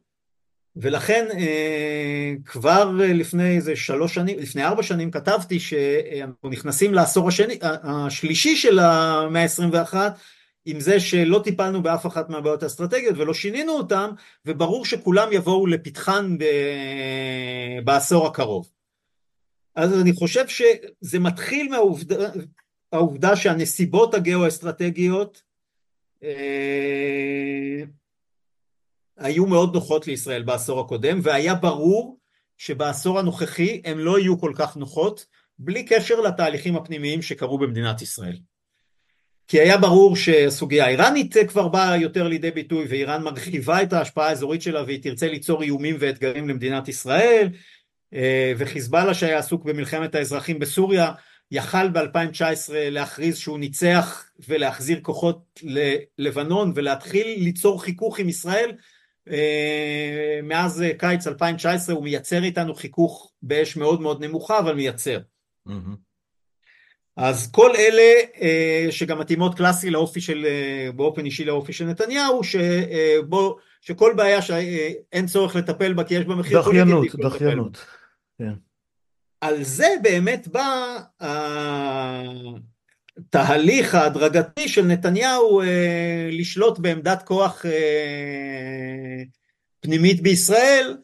ולכן אה, כבר לפני איזה שלוש שנים, לפני ארבע שנים כתבתי שאנחנו נכנסים לעשור השני, השלישי של המאה ה-21 עם זה שלא טיפלנו באף אחת מהבעיות האסטרטגיות ולא שינינו אותן וברור שכולם יבואו לפתחן בעשור הקרוב. אז אני חושב שזה מתחיל מהעובדה, העובדה שהנסיבות הגאו-אסטרטגיות אה, היו מאוד נוחות לישראל בעשור הקודם והיה ברור שבעשור הנוכחי הן לא יהיו כל כך נוחות בלי קשר לתהליכים הפנימיים שקרו במדינת ישראל. כי היה ברור שהסוגיה האיראנית כבר באה יותר לידי ביטוי ואיראן מרחיבה את ההשפעה האזורית שלה והיא תרצה ליצור איומים ואתגרים למדינת ישראל אה, וחיזבאללה שהיה עסוק במלחמת האזרחים בסוריה יכל ב-2019 להכריז שהוא ניצח ולהחזיר כוחות ללבנון ולהתחיל ליצור חיכוך עם ישראל אה, מאז קיץ 2019 הוא מייצר איתנו חיכוך באש מאוד מאוד נמוכה אבל מייצר. Mm-hmm. אז כל אלה אה, שגם מתאימות קלאסי לאופי של, אה, באופן אישי לאופי של נתניהו, שבו, שכל בעיה שאין צורך לטפל בה כי יש בה מחיר פוליטי. דחיינות, דחיינות. כן. על זה באמת בא התהליך ההדרגתי של נתניהו אה, לשלוט בעמדת כוח אה, פנימית בישראל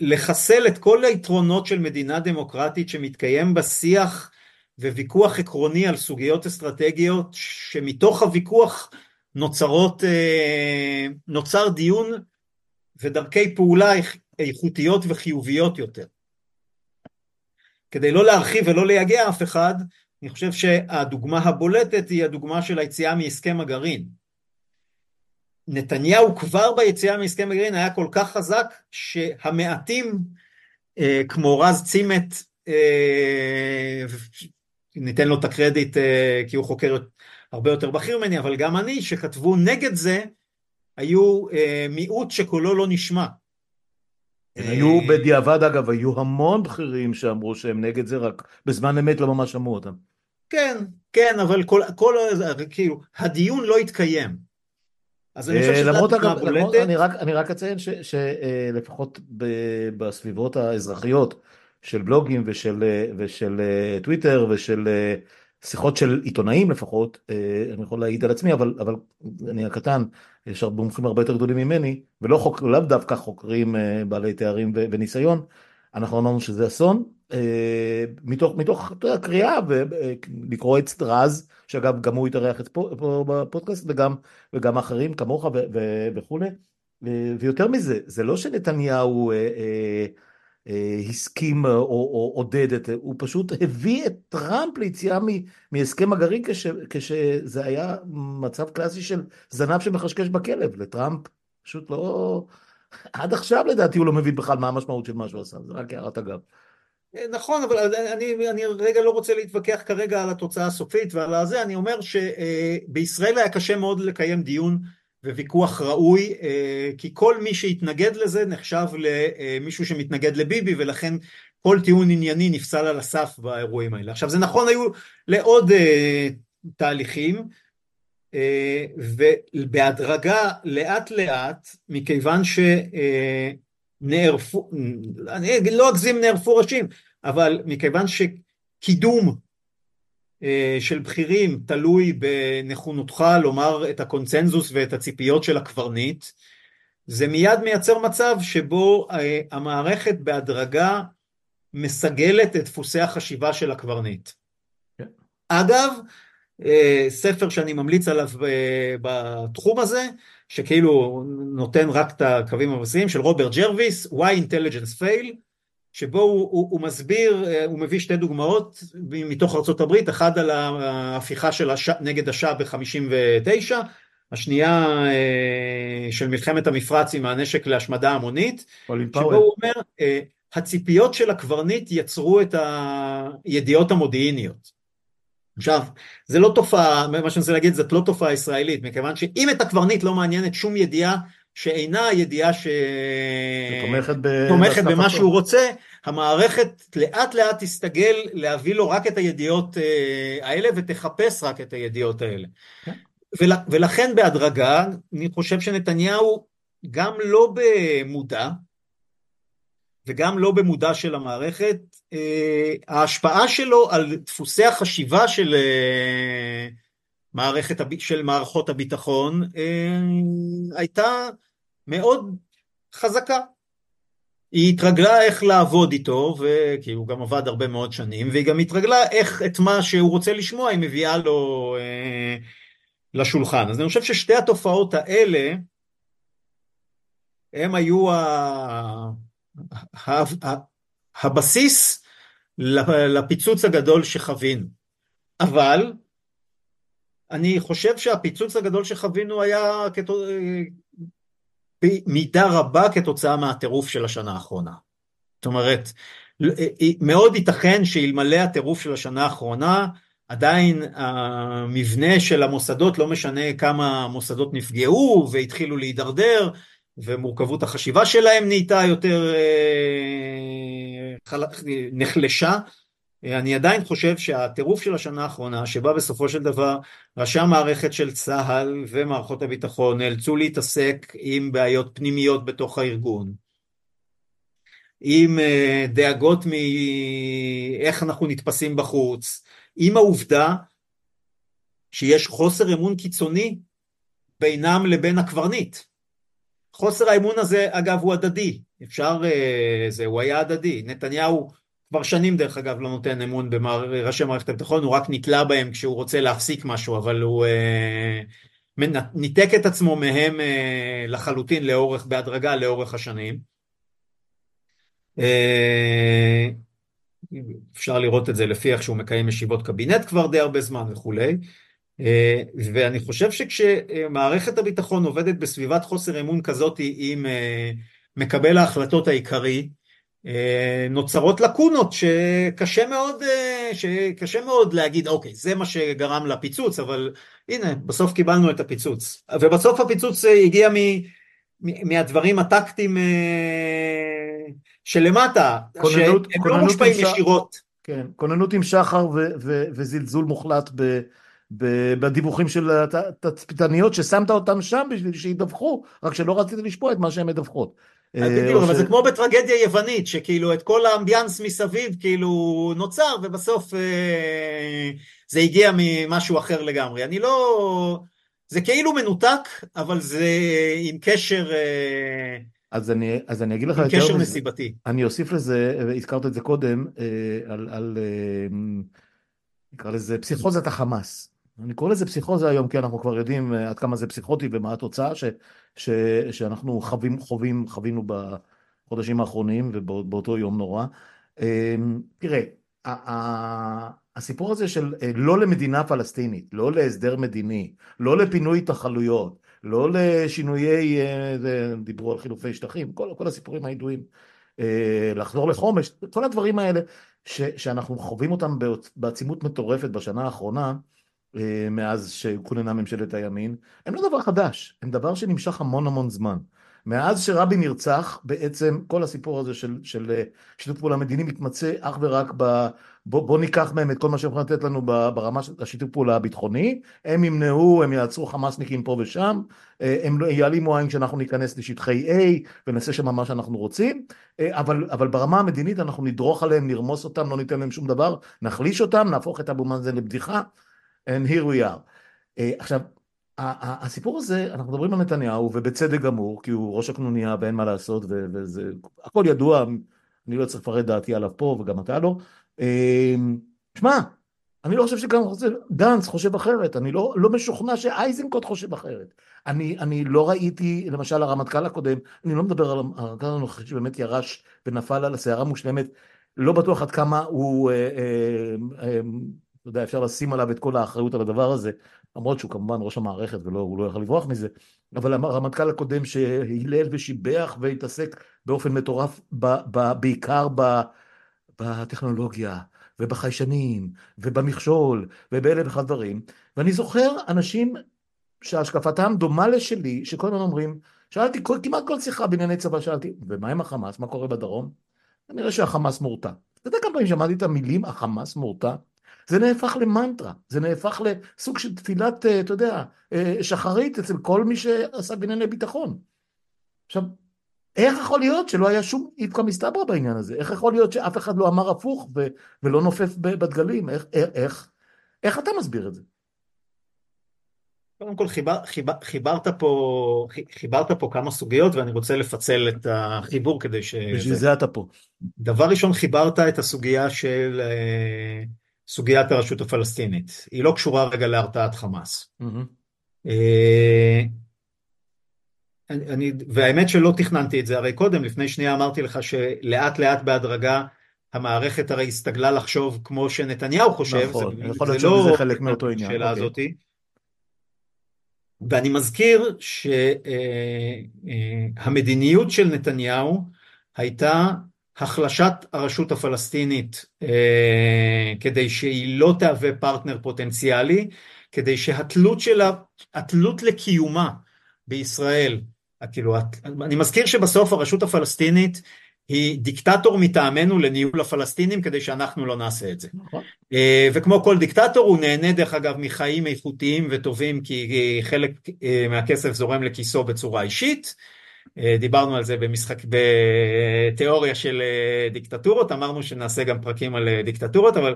ולחסל את כל היתרונות של מדינה דמוקרטית שמתקיים בשיח וויכוח עקרוני על סוגיות אסטרטגיות שמתוך הוויכוח נוצרות, אה, נוצר דיון ודרכי פעולה איכותיות וחיוביות יותר. כדי לא להרחיב ולא לייגע אף אחד, אני חושב שהדוגמה הבולטת היא הדוגמה של היציאה מהסכם הגרעין. נתניהו כבר ביציאה מהסכם הגרעין היה כל כך חזק שהמעטים אה, כמו רז צימת, אה, ניתן לו את הקרדיט אה, כי הוא חוקר הרבה יותר בכיר ממני, אבל גם אני, שכתבו נגד זה, היו אה, מיעוט שקולו לא נשמע. הם היו בדיעבד אגב, היו המון בכירים שאמרו שהם נגד זה, רק בזמן אמת לא ממש שמעו אותם. כן, כן, אבל כל, כל, כאילו, הדיון לא התקיים. אז אני חושב שזו הדוגמה בולטת. אני רק, אני רק אציין שלפחות בסביבות האזרחיות של בלוגים ושל, ושל טוויטר ושל שיחות של עיתונאים לפחות, אני יכול להעיד על עצמי, אבל, אבל אני הקטן, יש הרבה מומחים הרבה יותר גדולים ממני, ולא חוק, לאו דווקא חוקרים בעלי תארים וניסיון, אנחנו אמרנו שזה אסון, אה, מתוך, מתוך הקריאה ולקרוא את רז, שאגב גם הוא התארח פה בפודקאסט וגם, וגם אחרים כמוך וכולי, אה, ויותר מזה, זה לא שנתניהו אה, אה, אה, הסכים או, או עודד את זה, הוא פשוט הביא את טראמפ ליציאה מהסכם הגרעין כש, כשזה היה מצב קלאסי של זנב שמחשקש בכלב, לטראמפ פשוט לא... עד עכשיו לדעתי הוא לא מבין בכלל מה המשמעות של מה שהוא עשה, זה רק הערת אגב. נכון, אבל אני, אני רגע לא רוצה להתווכח כרגע על התוצאה הסופית ועל הזה, אני אומר שבישראל היה קשה מאוד לקיים דיון וויכוח ראוי, כי כל מי שהתנגד לזה נחשב למישהו שמתנגד לביבי, ולכן כל טיעון ענייני נפסל על הסף באירועים האלה. עכשיו זה נכון היו לעוד תהליכים, ובהדרגה לאט לאט, מכיוון שנערפו, אני לא אגזים נערפו ראשים, אבל מכיוון שקידום של בכירים תלוי בנכונותך לומר את הקונצנזוס ואת הציפיות של הקברניט, זה מיד מייצר מצב שבו המערכת בהדרגה מסגלת את דפוסי החשיבה של הקברניט. כן. אגב, ספר שאני ממליץ עליו בתחום הזה, שכאילו נותן רק את הקווים הבסיסיים, של רוברט ג'רוויס, Why Intelligence Fails, שבו הוא, הוא, הוא מסביר, הוא מביא שתי דוגמאות מתוך ארה"ב, אחד על ההפיכה של הש... נגד השאה ב-59, השנייה של מלחמת המפרץ עם הנשק להשמדה המונית, שבו הוא אומר, הציפיות של הקברניט יצרו את הידיעות המודיעיניות. עכשיו, זה לא תופעה, מה שאני רוצה להגיד, זאת לא תופעה ישראלית, מכיוון שאם את הקברניט לא מעניינת שום ידיעה שאינה ידיעה שתומכת במה שהוא רוצה, המערכת לאט לאט תסתגל להביא לו רק את הידיעות האלה ותחפש רק את הידיעות האלה. כן. ולכן בהדרגה, אני חושב שנתניהו גם לא במודע, וגם לא במודע של המערכת, ההשפעה שלו על דפוסי החשיבה של מערכת, של מערכות הביטחון הייתה מאוד חזקה. היא התרגלה איך לעבוד איתו, כי הוא גם עבד הרבה מאוד שנים, והיא גם התרגלה איך את מה שהוא רוצה לשמוע היא מביאה לו אה, לשולחן. אז אני חושב ששתי התופעות האלה, הם היו ה... ה... ה... הבסיס לפיצוץ הגדול שחווינו. אבל אני חושב שהפיצוץ הגדול שחווינו היה במידה רבה כתוצאה מהטירוף של השנה האחרונה. זאת אומרת, מאוד ייתכן שאלמלא הטירוף של השנה האחרונה, עדיין המבנה של המוסדות, לא משנה כמה מוסדות נפגעו והתחילו להידרדר, ומורכבות החשיבה שלהם נהייתה יותר נחלשה, אני עדיין חושב שהטירוף של השנה האחרונה, שבה בסופו של דבר ראשי המערכת של צה"ל ומערכות הביטחון נאלצו להתעסק עם בעיות פנימיות בתוך הארגון, עם אה, דאגות מאיך אנחנו נתפסים בחוץ, עם העובדה שיש חוסר אמון קיצוני בינם לבין הקברניט. חוסר האמון הזה אגב הוא הדדי, אפשר, אה, זה, הוא היה הדדי, נתניהו כבר שנים דרך אגב לא נותן אמון בראשי מערכת הביטחון, הוא רק נתלה בהם כשהוא רוצה להפסיק משהו, אבל הוא אה, ניתק את עצמו מהם אה, לחלוטין לאורך, בהדרגה לאורך השנים. אה, אפשר לראות את זה לפי איך שהוא מקיים ישיבות קבינט כבר די הרבה זמן וכולי. אה, ואני חושב שכשמערכת הביטחון עובדת בסביבת חוסר אמון כזאת עם מקבל ההחלטות העיקרי, אה, נוצרות לקונות שקשה מאוד, אה, שקשה מאוד להגיד אוקיי זה מה שגרם לפיצוץ אבל הנה בסוף קיבלנו את הפיצוץ ובסוף הפיצוץ הגיע מ, מ, מהדברים הטקטיים אה, שלמטה, כוננות, שהם לא כוננות מושפעים עם ש- ישירות. כן, כוננות עם שחר ו- ו- וזלזול מוחלט ב- ב- בדיווחים של הת- התצפיתניות ששמת אותם שם בשביל שידווחו, רק שלא רצית לשמוע את מה שהן מדווחות. אה, בדיוק, או אבל זה כמו בטרגדיה יוונית, שכאילו את כל האמביאנס מסביב כאילו נוצר, ובסוף אה, זה הגיע ממשהו אחר לגמרי. אני לא... זה כאילו מנותק, אבל זה עם קשר, אה, אז אני, אז אני אגיד לך עם יותר קשר מזה. נסיבתי. אני אוסיף לזה, והזכרת את זה קודם, אה, על, על אה, נקרא לזה פסיכוזת החמאס. אני קורא לזה פסיכוזה היום, כי אנחנו כבר יודעים אה, עד כמה זה פסיכוטי ומה התוצאה ש, ש, שאנחנו חווים, חווים, חווינו בחודשים האחרונים ובאותו יום נורא. אה, תראה, הסיפור הזה של אה, לא למדינה פלסטינית, לא להסדר מדיני, לא לפינוי התנחלויות, לא לשינויי, אה, דיברו על חילופי שטחים, כל, כל הסיפורים הידועים, לחזור לחומש, כל הדברים האלה ש, שאנחנו חווים אותם בעצימות מטורפת בשנה האחרונה, מאז שכוננה ממשלת הימין, הם לא דבר חדש, הם דבר שנמשך המון המון זמן. מאז שרבין נרצח, בעצם כל הסיפור הזה של, של אה, שיתוף פעולה מדיני מתמצה אך ורק ב... בוא, בוא ניקח מהם את כל מה שהם יכולים לתת לנו ברמה של השיתוף פעולה הביטחוני, הם ימנעו, הם יעצרו חמאסניקים פה ושם, אה, הם לא- יעלימו עין כשאנחנו ניכנס לשטחי A ונעשה שם מה שאנחנו רוצים, אה, אבל, אבל ברמה המדינית אנחנו נדרוך עליהם, נרמוס אותם, לא ניתן להם שום דבר, נחליש אותם, נהפוך את אבו מאזן לבדיחה, and here we are. אה, עכשיו, הסיפור הזה, אנחנו מדברים על נתניהו, ובצדק גמור, כי הוא ראש הקנוניה ואין מה לעשות, וזה, הכל ידוע, אני לא צריך לפרט דעתי עליו פה, וגם אתה לא. אה, שמע, אני לא חושב שגם גנץ חושב אחרת, אני לא, לא משוכנע שאייזנקוט חושב אחרת. אני, אני לא ראיתי, למשל הרמטכ"ל הקודם, אני לא מדבר על הרמטכ"ל הנוכחי שבאמת ירש ונפל על הסערה מושלמת, לא בטוח עד כמה הוא, אה, אה, אה, אתה יודע, אפשר לשים עליו את כל האחריות על הדבר הזה, למרות שהוא כמובן ראש המערכת והוא לא יכול לברוח מזה, אבל הרמטכ"ל הקודם שהילל ושיבח והתעסק באופן מטורף, ב, ב, בעיקר ב, בטכנולוגיה ובחיישנים ובמכשול ובאלף ואחד דברים, ואני זוכר אנשים שהשקפתם דומה לשלי, שכל הזמן אומרים, שאלתי כל, כמעט כל שיחה בענייני צבא, שאלתי, ומה עם החמאס? מה קורה בדרום? כנראה שהחמאס מורתע. אתה יודע כמה פעמים שמעתי את המילים החמאס מורתע? זה נהפך למנטרה, זה נהפך לסוג של תפילת, אה, אתה יודע, אה, שחרית אצל כל מי שעסק בענייני ביטחון. עכשיו, איך יכול להיות שלא היה שום איפכא מסתברא בעניין הזה? איך יכול להיות שאף אחד לא אמר הפוך ו- ולא נופף בדגלים? איך, איך, איך, איך אתה מסביר את זה? קודם כל חיבר, חיבר, חיברת פה, חיברת פה כמה סוגיות ואני רוצה לפצל את החיבור כדי ש... בשביל זה אתה פה. דבר ראשון חיברת את הסוגיה של אה, סוגיית הרשות הפלסטינית. היא לא קשורה רגע להרתעת חמאס. אה, אני, והאמת שלא תכננתי את זה הרי קודם, לפני שנייה אמרתי לך שלאט לאט בהדרגה המערכת הרי הסתגלה לחשוב כמו שנתניהו חושב, נכון, זה, יכול להיות לא שזה חלק מאותו עניין. השאלה אוקיי. הזאתי. ואני מזכיר שהמדיניות של נתניהו הייתה החלשת הרשות הפלסטינית אה, כדי שהיא לא תהווה פרטנר פוטנציאלי, כדי שהתלות שלה, התלות לקיומה בישראל, כאילו, אני מזכיר שבסוף הרשות הפלסטינית היא דיקטטור מטעמנו לניהול הפלסטינים כדי שאנחנו לא נעשה את זה. נכון. אה, וכמו כל דיקטטור הוא נהנה דרך אגב מחיים איכותיים וטובים כי חלק אה, מהכסף זורם לכיסו בצורה אישית. אה, דיברנו על זה במשחק, בתיאוריה של דיקטטורות, אמרנו שנעשה גם פרקים על דיקטטורות, אבל...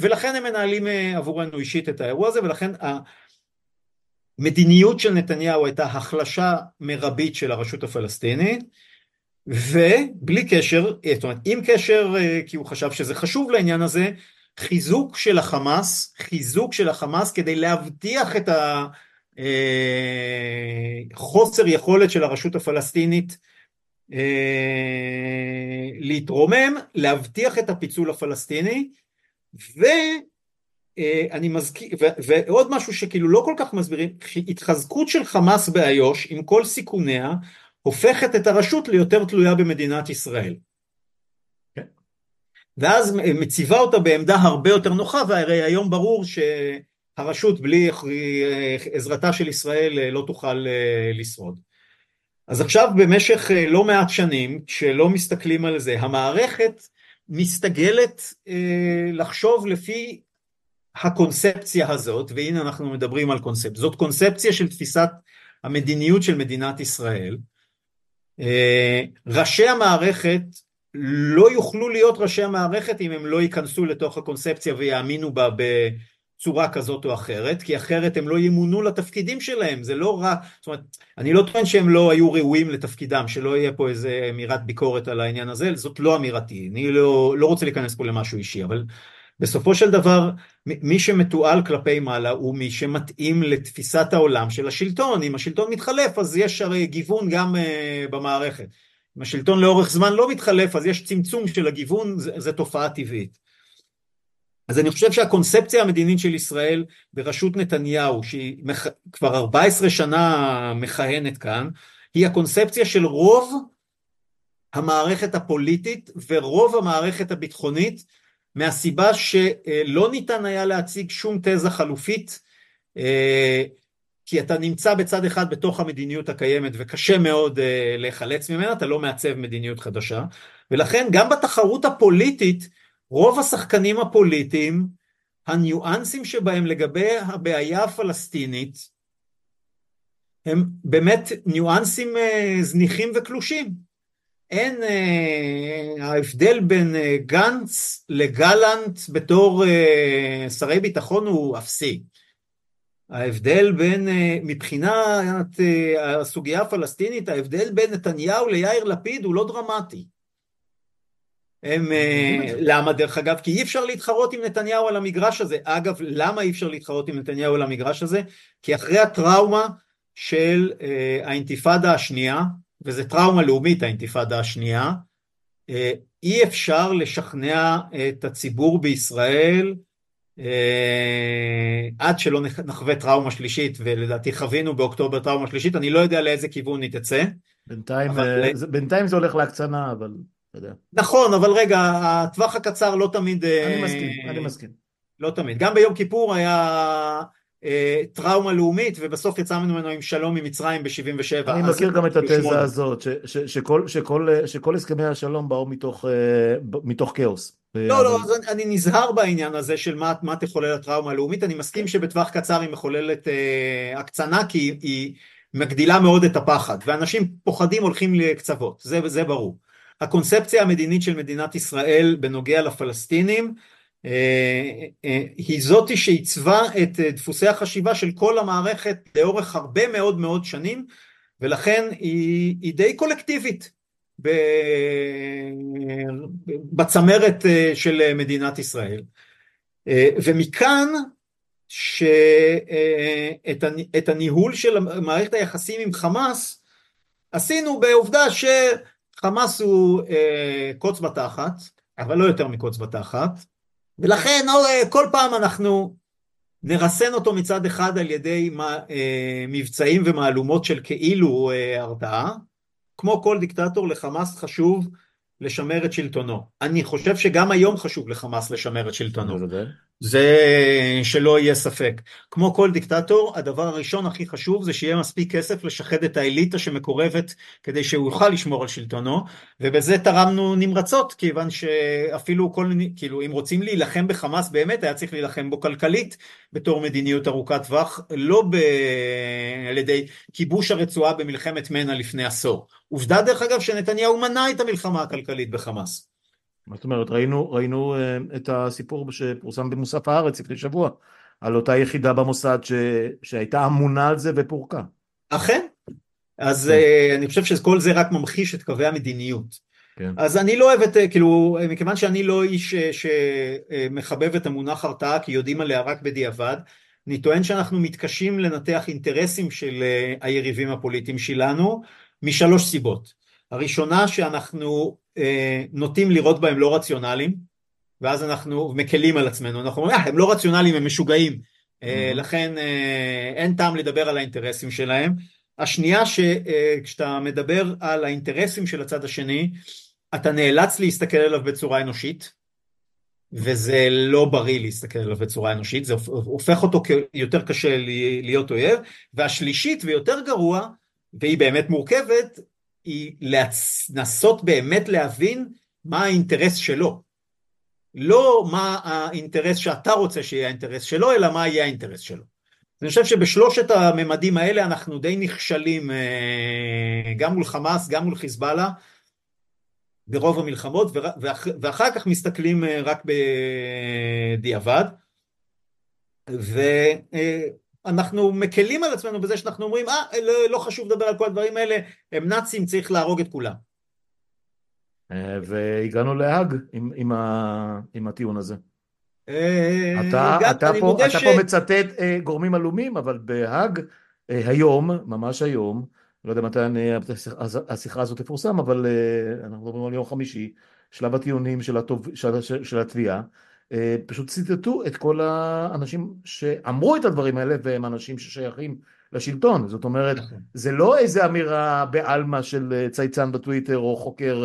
ולכן הם מנהלים עבורנו אישית את האירוע הזה, ולכן המדיניות של נתניהו הייתה החלשה מרבית של הרשות הפלסטינית, ובלי קשר, זאת אומרת עם קשר כי הוא חשב שזה חשוב לעניין הזה, חיזוק של החמאס, חיזוק של החמאס כדי להבטיח את החוסר יכולת של הרשות הפלסטינית להתרומם, להבטיח את הפיצול הפלסטיני, ואני מזכיר, ועוד משהו שכאילו לא כל כך מסבירים, התחזקות של חמאס באיו"ש עם כל סיכוניה, הופכת את הרשות ליותר תלויה במדינת ישראל. כן. ואז מציבה אותה בעמדה הרבה יותר נוחה, והרי היום ברור שהרשות בלי עזרתה של ישראל לא תוכל לשרוד. אז עכשיו במשך לא מעט שנים, כשלא מסתכלים על זה, המערכת מסתגלת אה, לחשוב לפי הקונספציה הזאת, והנה אנחנו מדברים על קונספציה, זאת קונספציה של תפיסת המדיניות של מדינת ישראל. אה, ראשי המערכת לא יוכלו להיות ראשי המערכת אם הם לא ייכנסו לתוך הקונספציה ויאמינו בה בצורה כזאת או אחרת, כי אחרת הם לא ימונו לתפקידים שלהם, זה לא רע, זאת אומרת, אני לא טוען שהם לא היו ראויים לתפקידם, שלא יהיה פה איזה אמירת ביקורת על העניין הזה, זאת לא אמירתי, אני לא, לא רוצה להיכנס פה למשהו אישי, אבל בסופו של דבר מי שמתועל כלפי מעלה הוא מי שמתאים לתפיסת העולם של השלטון, אם השלטון מתחלף אז יש הרי גיוון גם uh, במערכת, אם השלטון לאורך זמן לא מתחלף אז יש צמצום של הגיוון, זו תופעה טבעית. אז אני חושב שהקונספציה המדינית של ישראל בראשות נתניהו, שהיא מח... כבר 14 שנה מכהנת כאן, היא הקונספציה של רוב המערכת הפוליטית ורוב המערכת הביטחונית מהסיבה שלא ניתן היה להציג שום תזה חלופית אה, כי אתה נמצא בצד אחד בתוך המדיניות הקיימת וקשה מאוד אה, להיחלץ ממנה, אתה לא מעצב מדיניות חדשה. ולכן גם בתחרות הפוליטית רוב השחקנים הפוליטיים הניואנסים שבהם לגבי הבעיה הפלסטינית הם באמת ניואנסים אה, זניחים וקלושים אין, אה, ההבדל בין אה, גנץ לגלנט בתור שרי ביטחון הוא אפסי. ההבדל בין, אה, מבחינת הסוגיה הפלסטינית, ההבדל בין נתניהו ליאיר לפיד הוא לא דרמטי. הם, אה, למה דרך אגב? כי אי אפשר להתחרות עם נתניהו על המגרש הזה. אגב, למה אי אפשר להתחרות עם נתניהו על המגרש הזה? כי אחרי הטראומה של אה, האינתיפאדה השנייה, וזה טראומה לאומית האינתיפאדה השנייה, אה, אי אפשר לשכנע את הציבור בישראל אה, עד שלא נחווה טראומה שלישית, ולדעתי חווינו באוקטובר טראומה שלישית, אני לא יודע לאיזה כיוון היא תצא. בינתיים, אבל... אה, בינתיים זה הולך להקצנה, אבל... נכון, אבל רגע, הטווח הקצר לא תמיד... אני מסכים, אני מסכים. לא תמיד. גם ביום כיפור היה אה, טראומה לאומית ובסוף יצאנו ממנו עם שלום עם מצרים ב-77. אני מכיר גם את התזה הזאת, שכל הסכמי השלום באו מתוך אה, כאוס. לא, לא, אז אני נזהר בעניין הזה של מה תחולל הטראומה הלאומית, אני מסכים שבטווח קצר היא מחוללת אה, הקצנה כי היא מגדילה מאוד את הפחד, ואנשים פוחדים הולכים לקצוות, זה ברור. הקונספציה המדינית של מדינת ישראל בנוגע לפלסטינים אה, אה, היא זאתי שעיצבה את אה, דפוסי החשיבה של כל המערכת לאורך הרבה מאוד מאוד שנים ולכן היא, היא די קולקטיבית בצמרת של מדינת ישראל. ומכאן שאת הניהול של מערכת היחסים עם חמאס עשינו בעובדה שחמאס הוא קוץ בתחת אבל לא יותר מקוץ בתחת ולכן כל פעם אנחנו נרסן אותו מצד אחד על ידי אה, מבצעים ומהלומות של כאילו אה, הרתעה, כמו כל דיקטטור לחמאס חשוב לשמר את שלטונו. אני חושב שגם היום חשוב לחמאס לשמר את שלטונו. זה שלא יהיה ספק. כמו כל דיקטטור, הדבר הראשון הכי חשוב זה שיהיה מספיק כסף לשחד את האליטה שמקורבת כדי שהוא יוכל לשמור על שלטונו, ובזה תרמנו נמרצות, כיוון שאפילו כל, כאילו אם רוצים להילחם בחמאס באמת היה צריך להילחם בו כלכלית בתור מדיניות ארוכת טווח, לא ב... על ידי כיבוש הרצועה במלחמת מנע לפני עשור. עובדה דרך אגב שנתניהו מנע את המלחמה הכלכלית בחמאס. מה זאת אומרת, ראינו, ראינו אה, את הסיפור שפורסם במוסף הארץ לפני שבוע, על אותה יחידה במוסד ש, שהייתה אמונה על זה ופורקה. אכן. אז כן. אה, אני חושב שכל זה רק ממחיש את קווי המדיניות. כן. אז אני לא אוהב את, אה, כאילו, מכיוון שאני לא איש שמחבב את המונח הרתעה, כי יודעים עליה רק בדיעבד, אני טוען שאנחנו מתקשים לנתח אינטרסים של היריבים הפוליטיים שלנו, משלוש סיבות. הראשונה שאנחנו נוטים לראות בהם לא רציונליים, ואז אנחנו מקלים על עצמנו, אנחנו אומרים, אה, הם לא רציונליים, הם משוגעים, אה, mm-hmm. לכן אה, אין טעם לדבר על האינטרסים שלהם. השנייה שכשאתה אה, מדבר על האינטרסים של הצד השני, אתה נאלץ להסתכל עליו בצורה אנושית, וזה לא בריא להסתכל עליו בצורה אנושית, זה הופך אותו יותר קשה להיות אויב, והשלישית ויותר גרוע, והיא באמת מורכבת, היא לנסות באמת להבין מה האינטרס שלו. לא מה האינטרס שאתה רוצה שיהיה האינטרס שלו, אלא מה יהיה האינטרס שלו. אני חושב שבשלושת הממדים האלה אנחנו די נכשלים אה, גם מול חמאס, גם מול חיזבאללה, ברוב המלחמות, ואחר כך מסתכלים אה, רק בדיעבד. ואנחנו מקלים על עצמנו בזה שאנחנו אומרים, אה, לא, לא חשוב לדבר על כל הדברים האלה, הם נאצים, צריך להרוג את כולם. אה, והגענו להאג עם, עם, ה, עם הטיעון הזה. אה, אתה, אתה, פה, אתה ש... פה מצטט אה, גורמים עלומים, אבל בהאג היום, ממש היום, לא יודע מתי השיחה הזאת תפורסם, אבל אנחנו מדברים על יום חמישי, שלב הטיעונים של, הטוב, של, של, של התביעה, פשוט ציטטו את כל האנשים שאמרו את הדברים האלה, והם אנשים ששייכים לשלטון. זאת אומרת, נכון. זה לא איזה אמירה בעלמא של צייצן בטוויטר או חוקר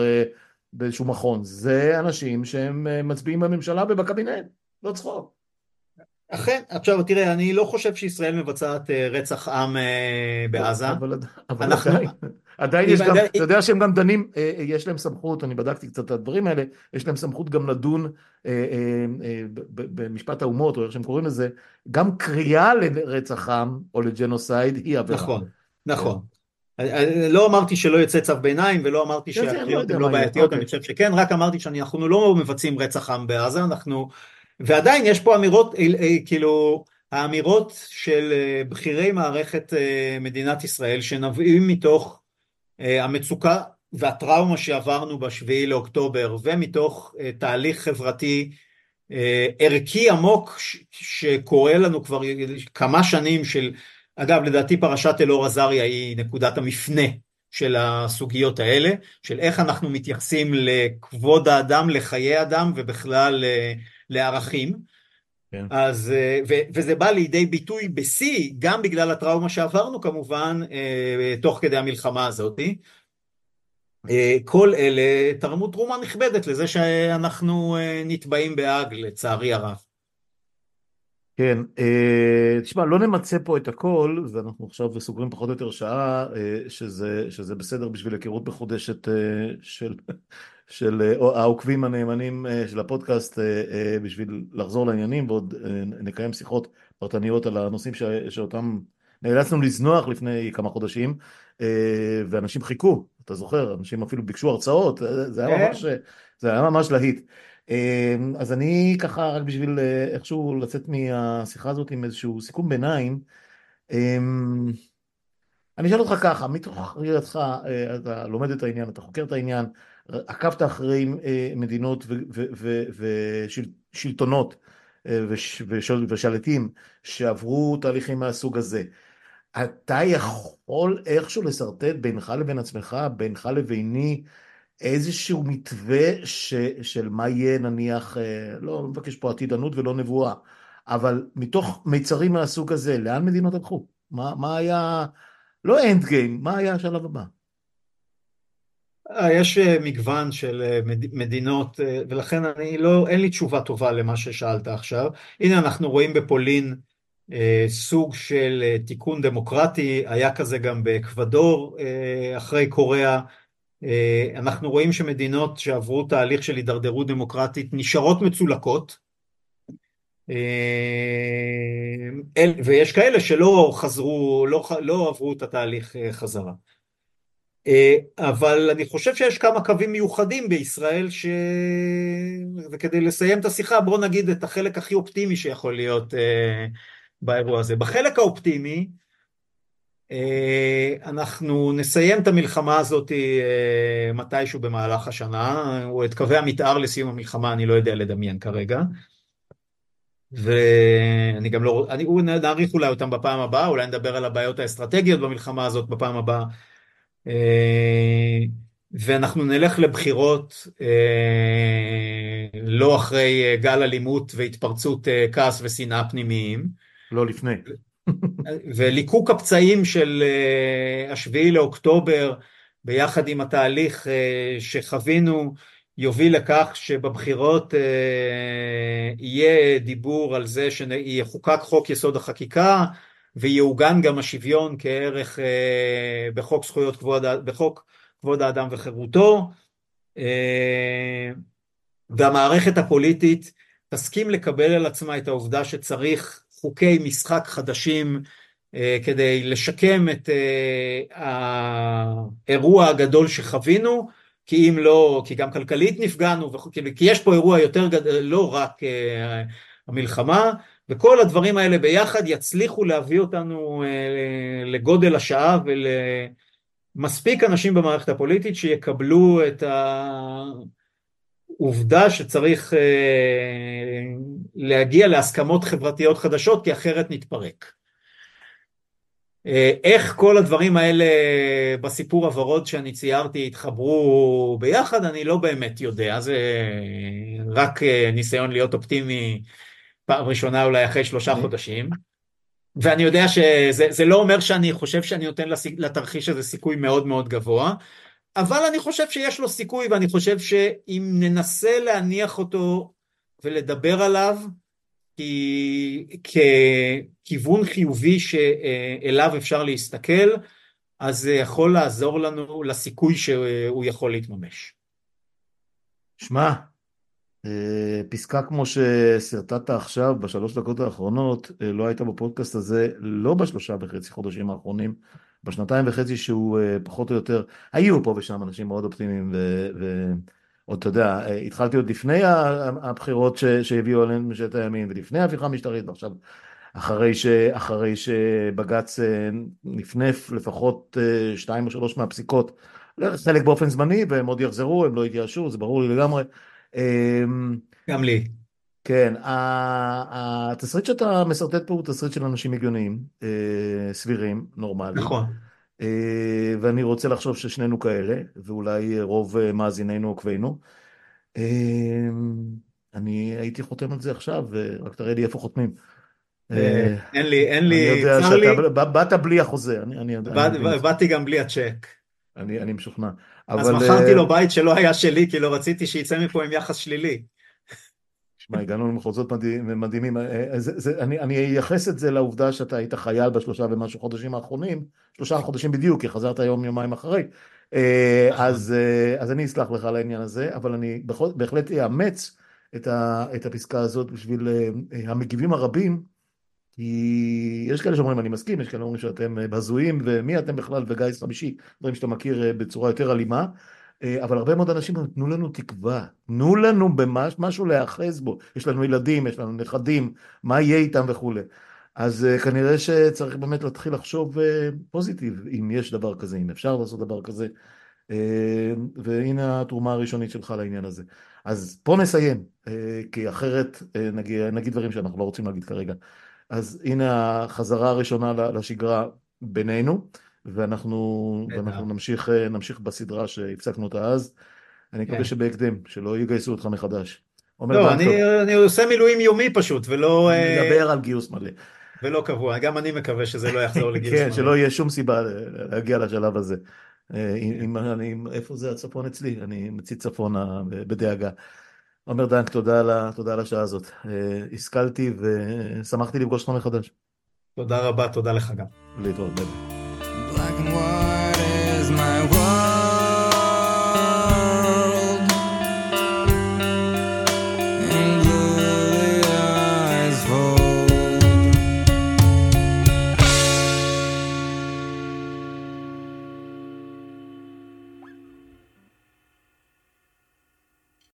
באיזשהו מכון, זה אנשים שהם אה, מצביעים בממשלה ובקבינט, לא צחוק. אכן, עכשיו תראה, אני לא חושב שישראל מבצעת אה, רצח עם אה, בעזה. אבל. עדיין, עדיין יש גם, אתה יודע שהם גם דנים, יש להם סמכות, אני בדקתי קצת את הדברים האלה, יש להם סמכות גם לדון במשפט האומות, או איך שהם קוראים לזה, גם קריאה לרצח עם או לג'נוסייד היא עבירה. נכון, נכון. לא אמרתי שלא יוצא צו ביניים ולא אמרתי כן, שהקריאות הן לא בעייתיות, אני אוקיי. חושב שכן, רק אמרתי שאנחנו לא מבצעים רצח עם בעזה, אנחנו... ועדיין יש פה אמירות, אה, אה, כאילו, האמירות של אה, בכירי מערכת מדינת ישראל שנובעים מתוך המצוקה והטראומה שעברנו בשביעי לאוקטובר ומתוך תהליך חברתי ערכי עמוק שקורה לנו כבר כמה שנים של אגב, לדעתי פרשת אלאור עזריה היא נקודת המפנה של הסוגיות האלה, של איך אנחנו מתייחסים לכבוד האדם, לחיי אדם ובכלל אה, לערכים. כן. אז, אה, ו, וזה בא לידי ביטוי בשיא, גם בגלל הטראומה שעברנו כמובן, אה, תוך כדי המלחמה הזאת. כל אלה תרמו תרומה נכבדת לזה שאנחנו נתבעים בהאג, לצערי הרב. כן, אה, תשמע, לא נמצה פה את הכל, ואנחנו עכשיו סוגרים פחות או יותר שעה, אה, שזה, שזה בסדר בשביל היכרות מחודשת אה, של, של העוקבים הנאמנים של הפודקאסט, בשביל לחזור לעניינים, ועוד נקיים שיחות פרטניות על הנושאים ש, שאותם נאלצנו לזנוח לפני כמה חודשים, ואנשים חיכו, אתה זוכר, אנשים אפילו ביקשו הרצאות, זה היה כן. ממש, זה היה ממש להיט. אז אני ככה, רק בשביל אה, איכשהו לצאת מהשיחה הזאת עם איזשהו סיכום ביניים, אני אשאל אותך ככה, מתוך ראייתך, אה, אתה לומד את העניין, אתה חוקר את העניין, עקבת אחרי אה, מדינות ושלטונות ושליטים שעברו תהליכים מהסוג הזה. אתה יכול איכשהו לשרטט בינך לבין עצמך, בינך לביני, איזשהו מתווה ש, של מה יהיה נניח, אה, לא מבקש פה עתידנות ולא נבואה, אבל מתוך מיצרים מהסוג הזה, לאן מדינות הלכו? מה, מה היה, לא end game, מה היה השלב הבא? אה, יש אה, מגוון של מדינות ולכן אני לא, אין לי תשובה טובה למה ששאלת עכשיו. הנה אנחנו רואים בפולין סוג של תיקון דמוקרטי, היה כזה גם באקוודור אחרי קוריאה, אה, אנחנו רואים שמדינות שעברו תהליך של הידרדרות דמוקרטית נשארות מצולקות אה, ויש כאלה שלא חזרו, לא, לא עברו את התהליך אה, חזרה. אבל אני חושב שיש כמה קווים מיוחדים בישראל ש... וכדי לסיים את השיחה בואו נגיד את החלק הכי אופטימי שיכול להיות באירוע הזה. בחלק האופטימי אה, אנחנו נסיים את המלחמה הזאת אה, מתישהו במהלך השנה, או את קווי המתאר לסיום המלחמה אני לא יודע לדמיין כרגע. ואני גם לא, אני, נעריך אולי אותם בפעם הבאה, אולי נדבר על הבעיות האסטרטגיות במלחמה הזאת בפעם הבאה. אה, ואנחנו נלך לבחירות לא אחרי גל אלימות והתפרצות כעס ושנאה פנימיים. לא לפני. וליקוק הפצעים של אה, השביעי לאוקטובר ביחד עם התהליך אה, שחווינו יוביל לכך שבבחירות אה, יהיה דיבור על זה שיחוקק חוק יסוד החקיקה ויעוגן גם השוויון כערך אה, בחוק זכויות כבוד, בחוק כבוד האדם וחירותו, אה, והמערכת הפוליטית תסכים לקבל על עצמה את העובדה שצריך חוקי משחק חדשים כדי לשקם את האירוע הגדול שחווינו, כי אם לא, כי גם כלכלית נפגענו, כי יש פה אירוע יותר גדול, לא רק המלחמה, וכל הדברים האלה ביחד יצליחו להביא אותנו אה, לגודל השעה ולמספיק אנשים במערכת הפוליטית שיקבלו את העובדה שצריך אה, להגיע להסכמות חברתיות חדשות כי אחרת נתפרק. אה, איך כל הדברים האלה בסיפור הוורוד שאני ציירתי התחברו ביחד אני לא באמת יודע, זה רק ניסיון להיות אופטימי פעם ראשונה אולי אחרי שלושה חודשים, ואני יודע שזה לא אומר שאני חושב שאני נותן לתרחיש הזה סיכוי מאוד מאוד גבוה, אבל אני חושב שיש לו סיכוי ואני חושב שאם ננסה להניח אותו ולדבר עליו ככיוון חיובי שאליו אפשר להסתכל, אז זה יכול לעזור לנו לסיכוי שהוא יכול להתממש. שמע, אה, פסקה כמו ששרטטת עכשיו בשלוש דקות האחרונות אה, לא הייתה בפודקאסט הזה לא בשלושה וחצי חודשים האחרונים בשנתיים וחצי שהוא אה, פחות או יותר היו פה ושם אנשים מאוד אופטימיים ועוד אתה יודע התחלתי עוד לפני הבחירות שהביאו עלינו ממשלת הימין ולפני ההפיכה המשטרית ועכשיו אחרי, ש, אחרי שבג"ץ נפנף לפחות שתיים או שלוש מהפסיקות חלק באופן זמני והם עוד יחזרו הם לא יתייאשו זה ברור לי לגמרי אמ, גם לי. כן, התסריט שאתה משרטט פה הוא תסריט של אנשים הגיוניים, אה, סבירים, נורמליים. נכון. אה, ואני רוצה לחשוב ששנינו כאלה, ואולי רוב אה, מאזיננו עוקבינו. אני הייתי חותם על זה עכשיו, רק תראה לי איפה חותמים. אין לי, אין לי, צר לי. באת בלי החוזה, אני יודע. באתי גם בלי הצ'ק. אני משוכנע. אז. מכרתי אה, לו בית שלא היה שלי, כי לא רציתי שיצא מפה עם יחס שלילי. שמע, הגענו למחוזות מדהימים. אה, אה, זה, זה, אני, אני אייחס את זה לעובדה שאתה היית חייל בשלושה ומשהו חודשים האחרונים, שלושה חודשים בדיוק, כי חזרת היום יומיים אחרי. אז, אז אני אסלח לך על העניין הזה, אבל אני בכל, בהחלט אאמץ את, ה, את הפסקה הזאת בשביל המגיבים הרבים כי יש כאלה שאומרים אני מסכים, יש כאלה שאומרים שאתם אה, הזויים ומי אתם בכלל וגיס חמישי, דברים שאתה מכיר אה, בצורה יותר אלימה, אה, אבל הרבה מאוד אנשים אומרים תנו לנו תקווה, תנו לנו במש, משהו להיאחז בו, יש לנו ילדים, יש לנו נכדים, מה יהיה איתם וכולי. אז כנראה שצריך באמת להתחיל לחשוב פוזיטיב, אם יש דבר כזה, אם אפשר לעשות דבר כזה, והנה התרומה הראשונית שלך לעניין הזה. אז פה נסיים, כי אחרת נגיד, נגיד דברים שאנחנו לא רוצים להגיד כרגע. אז הנה החזרה הראשונה לשגרה בינינו, ואנחנו, ואנחנו נמשיך, נמשיך בסדרה שהפסקנו אותה אז. אני מקווה כן. שבהקדם, שלא יגייסו אותך מחדש. לא, אני, אני עושה מילואים יומי פשוט, ולא... אני אה, על גיוס מלא. ולא קבוע, גם אני מקווה שזה לא יחזור לגיוס כן, מלא. כן, שלא יהיה שום סיבה להגיע לשלב הזה. אה, אם, אני, איפה זה הצפון אצלי? אני מציא צפונה בדאגה. עומר דנק, תודה על, תודה על השעה הזאת. אה, השכלתי ושמחתי לפגוש אותך מחדש. תודה רבה, תודה לך גם. להתראות, ביי. black and white.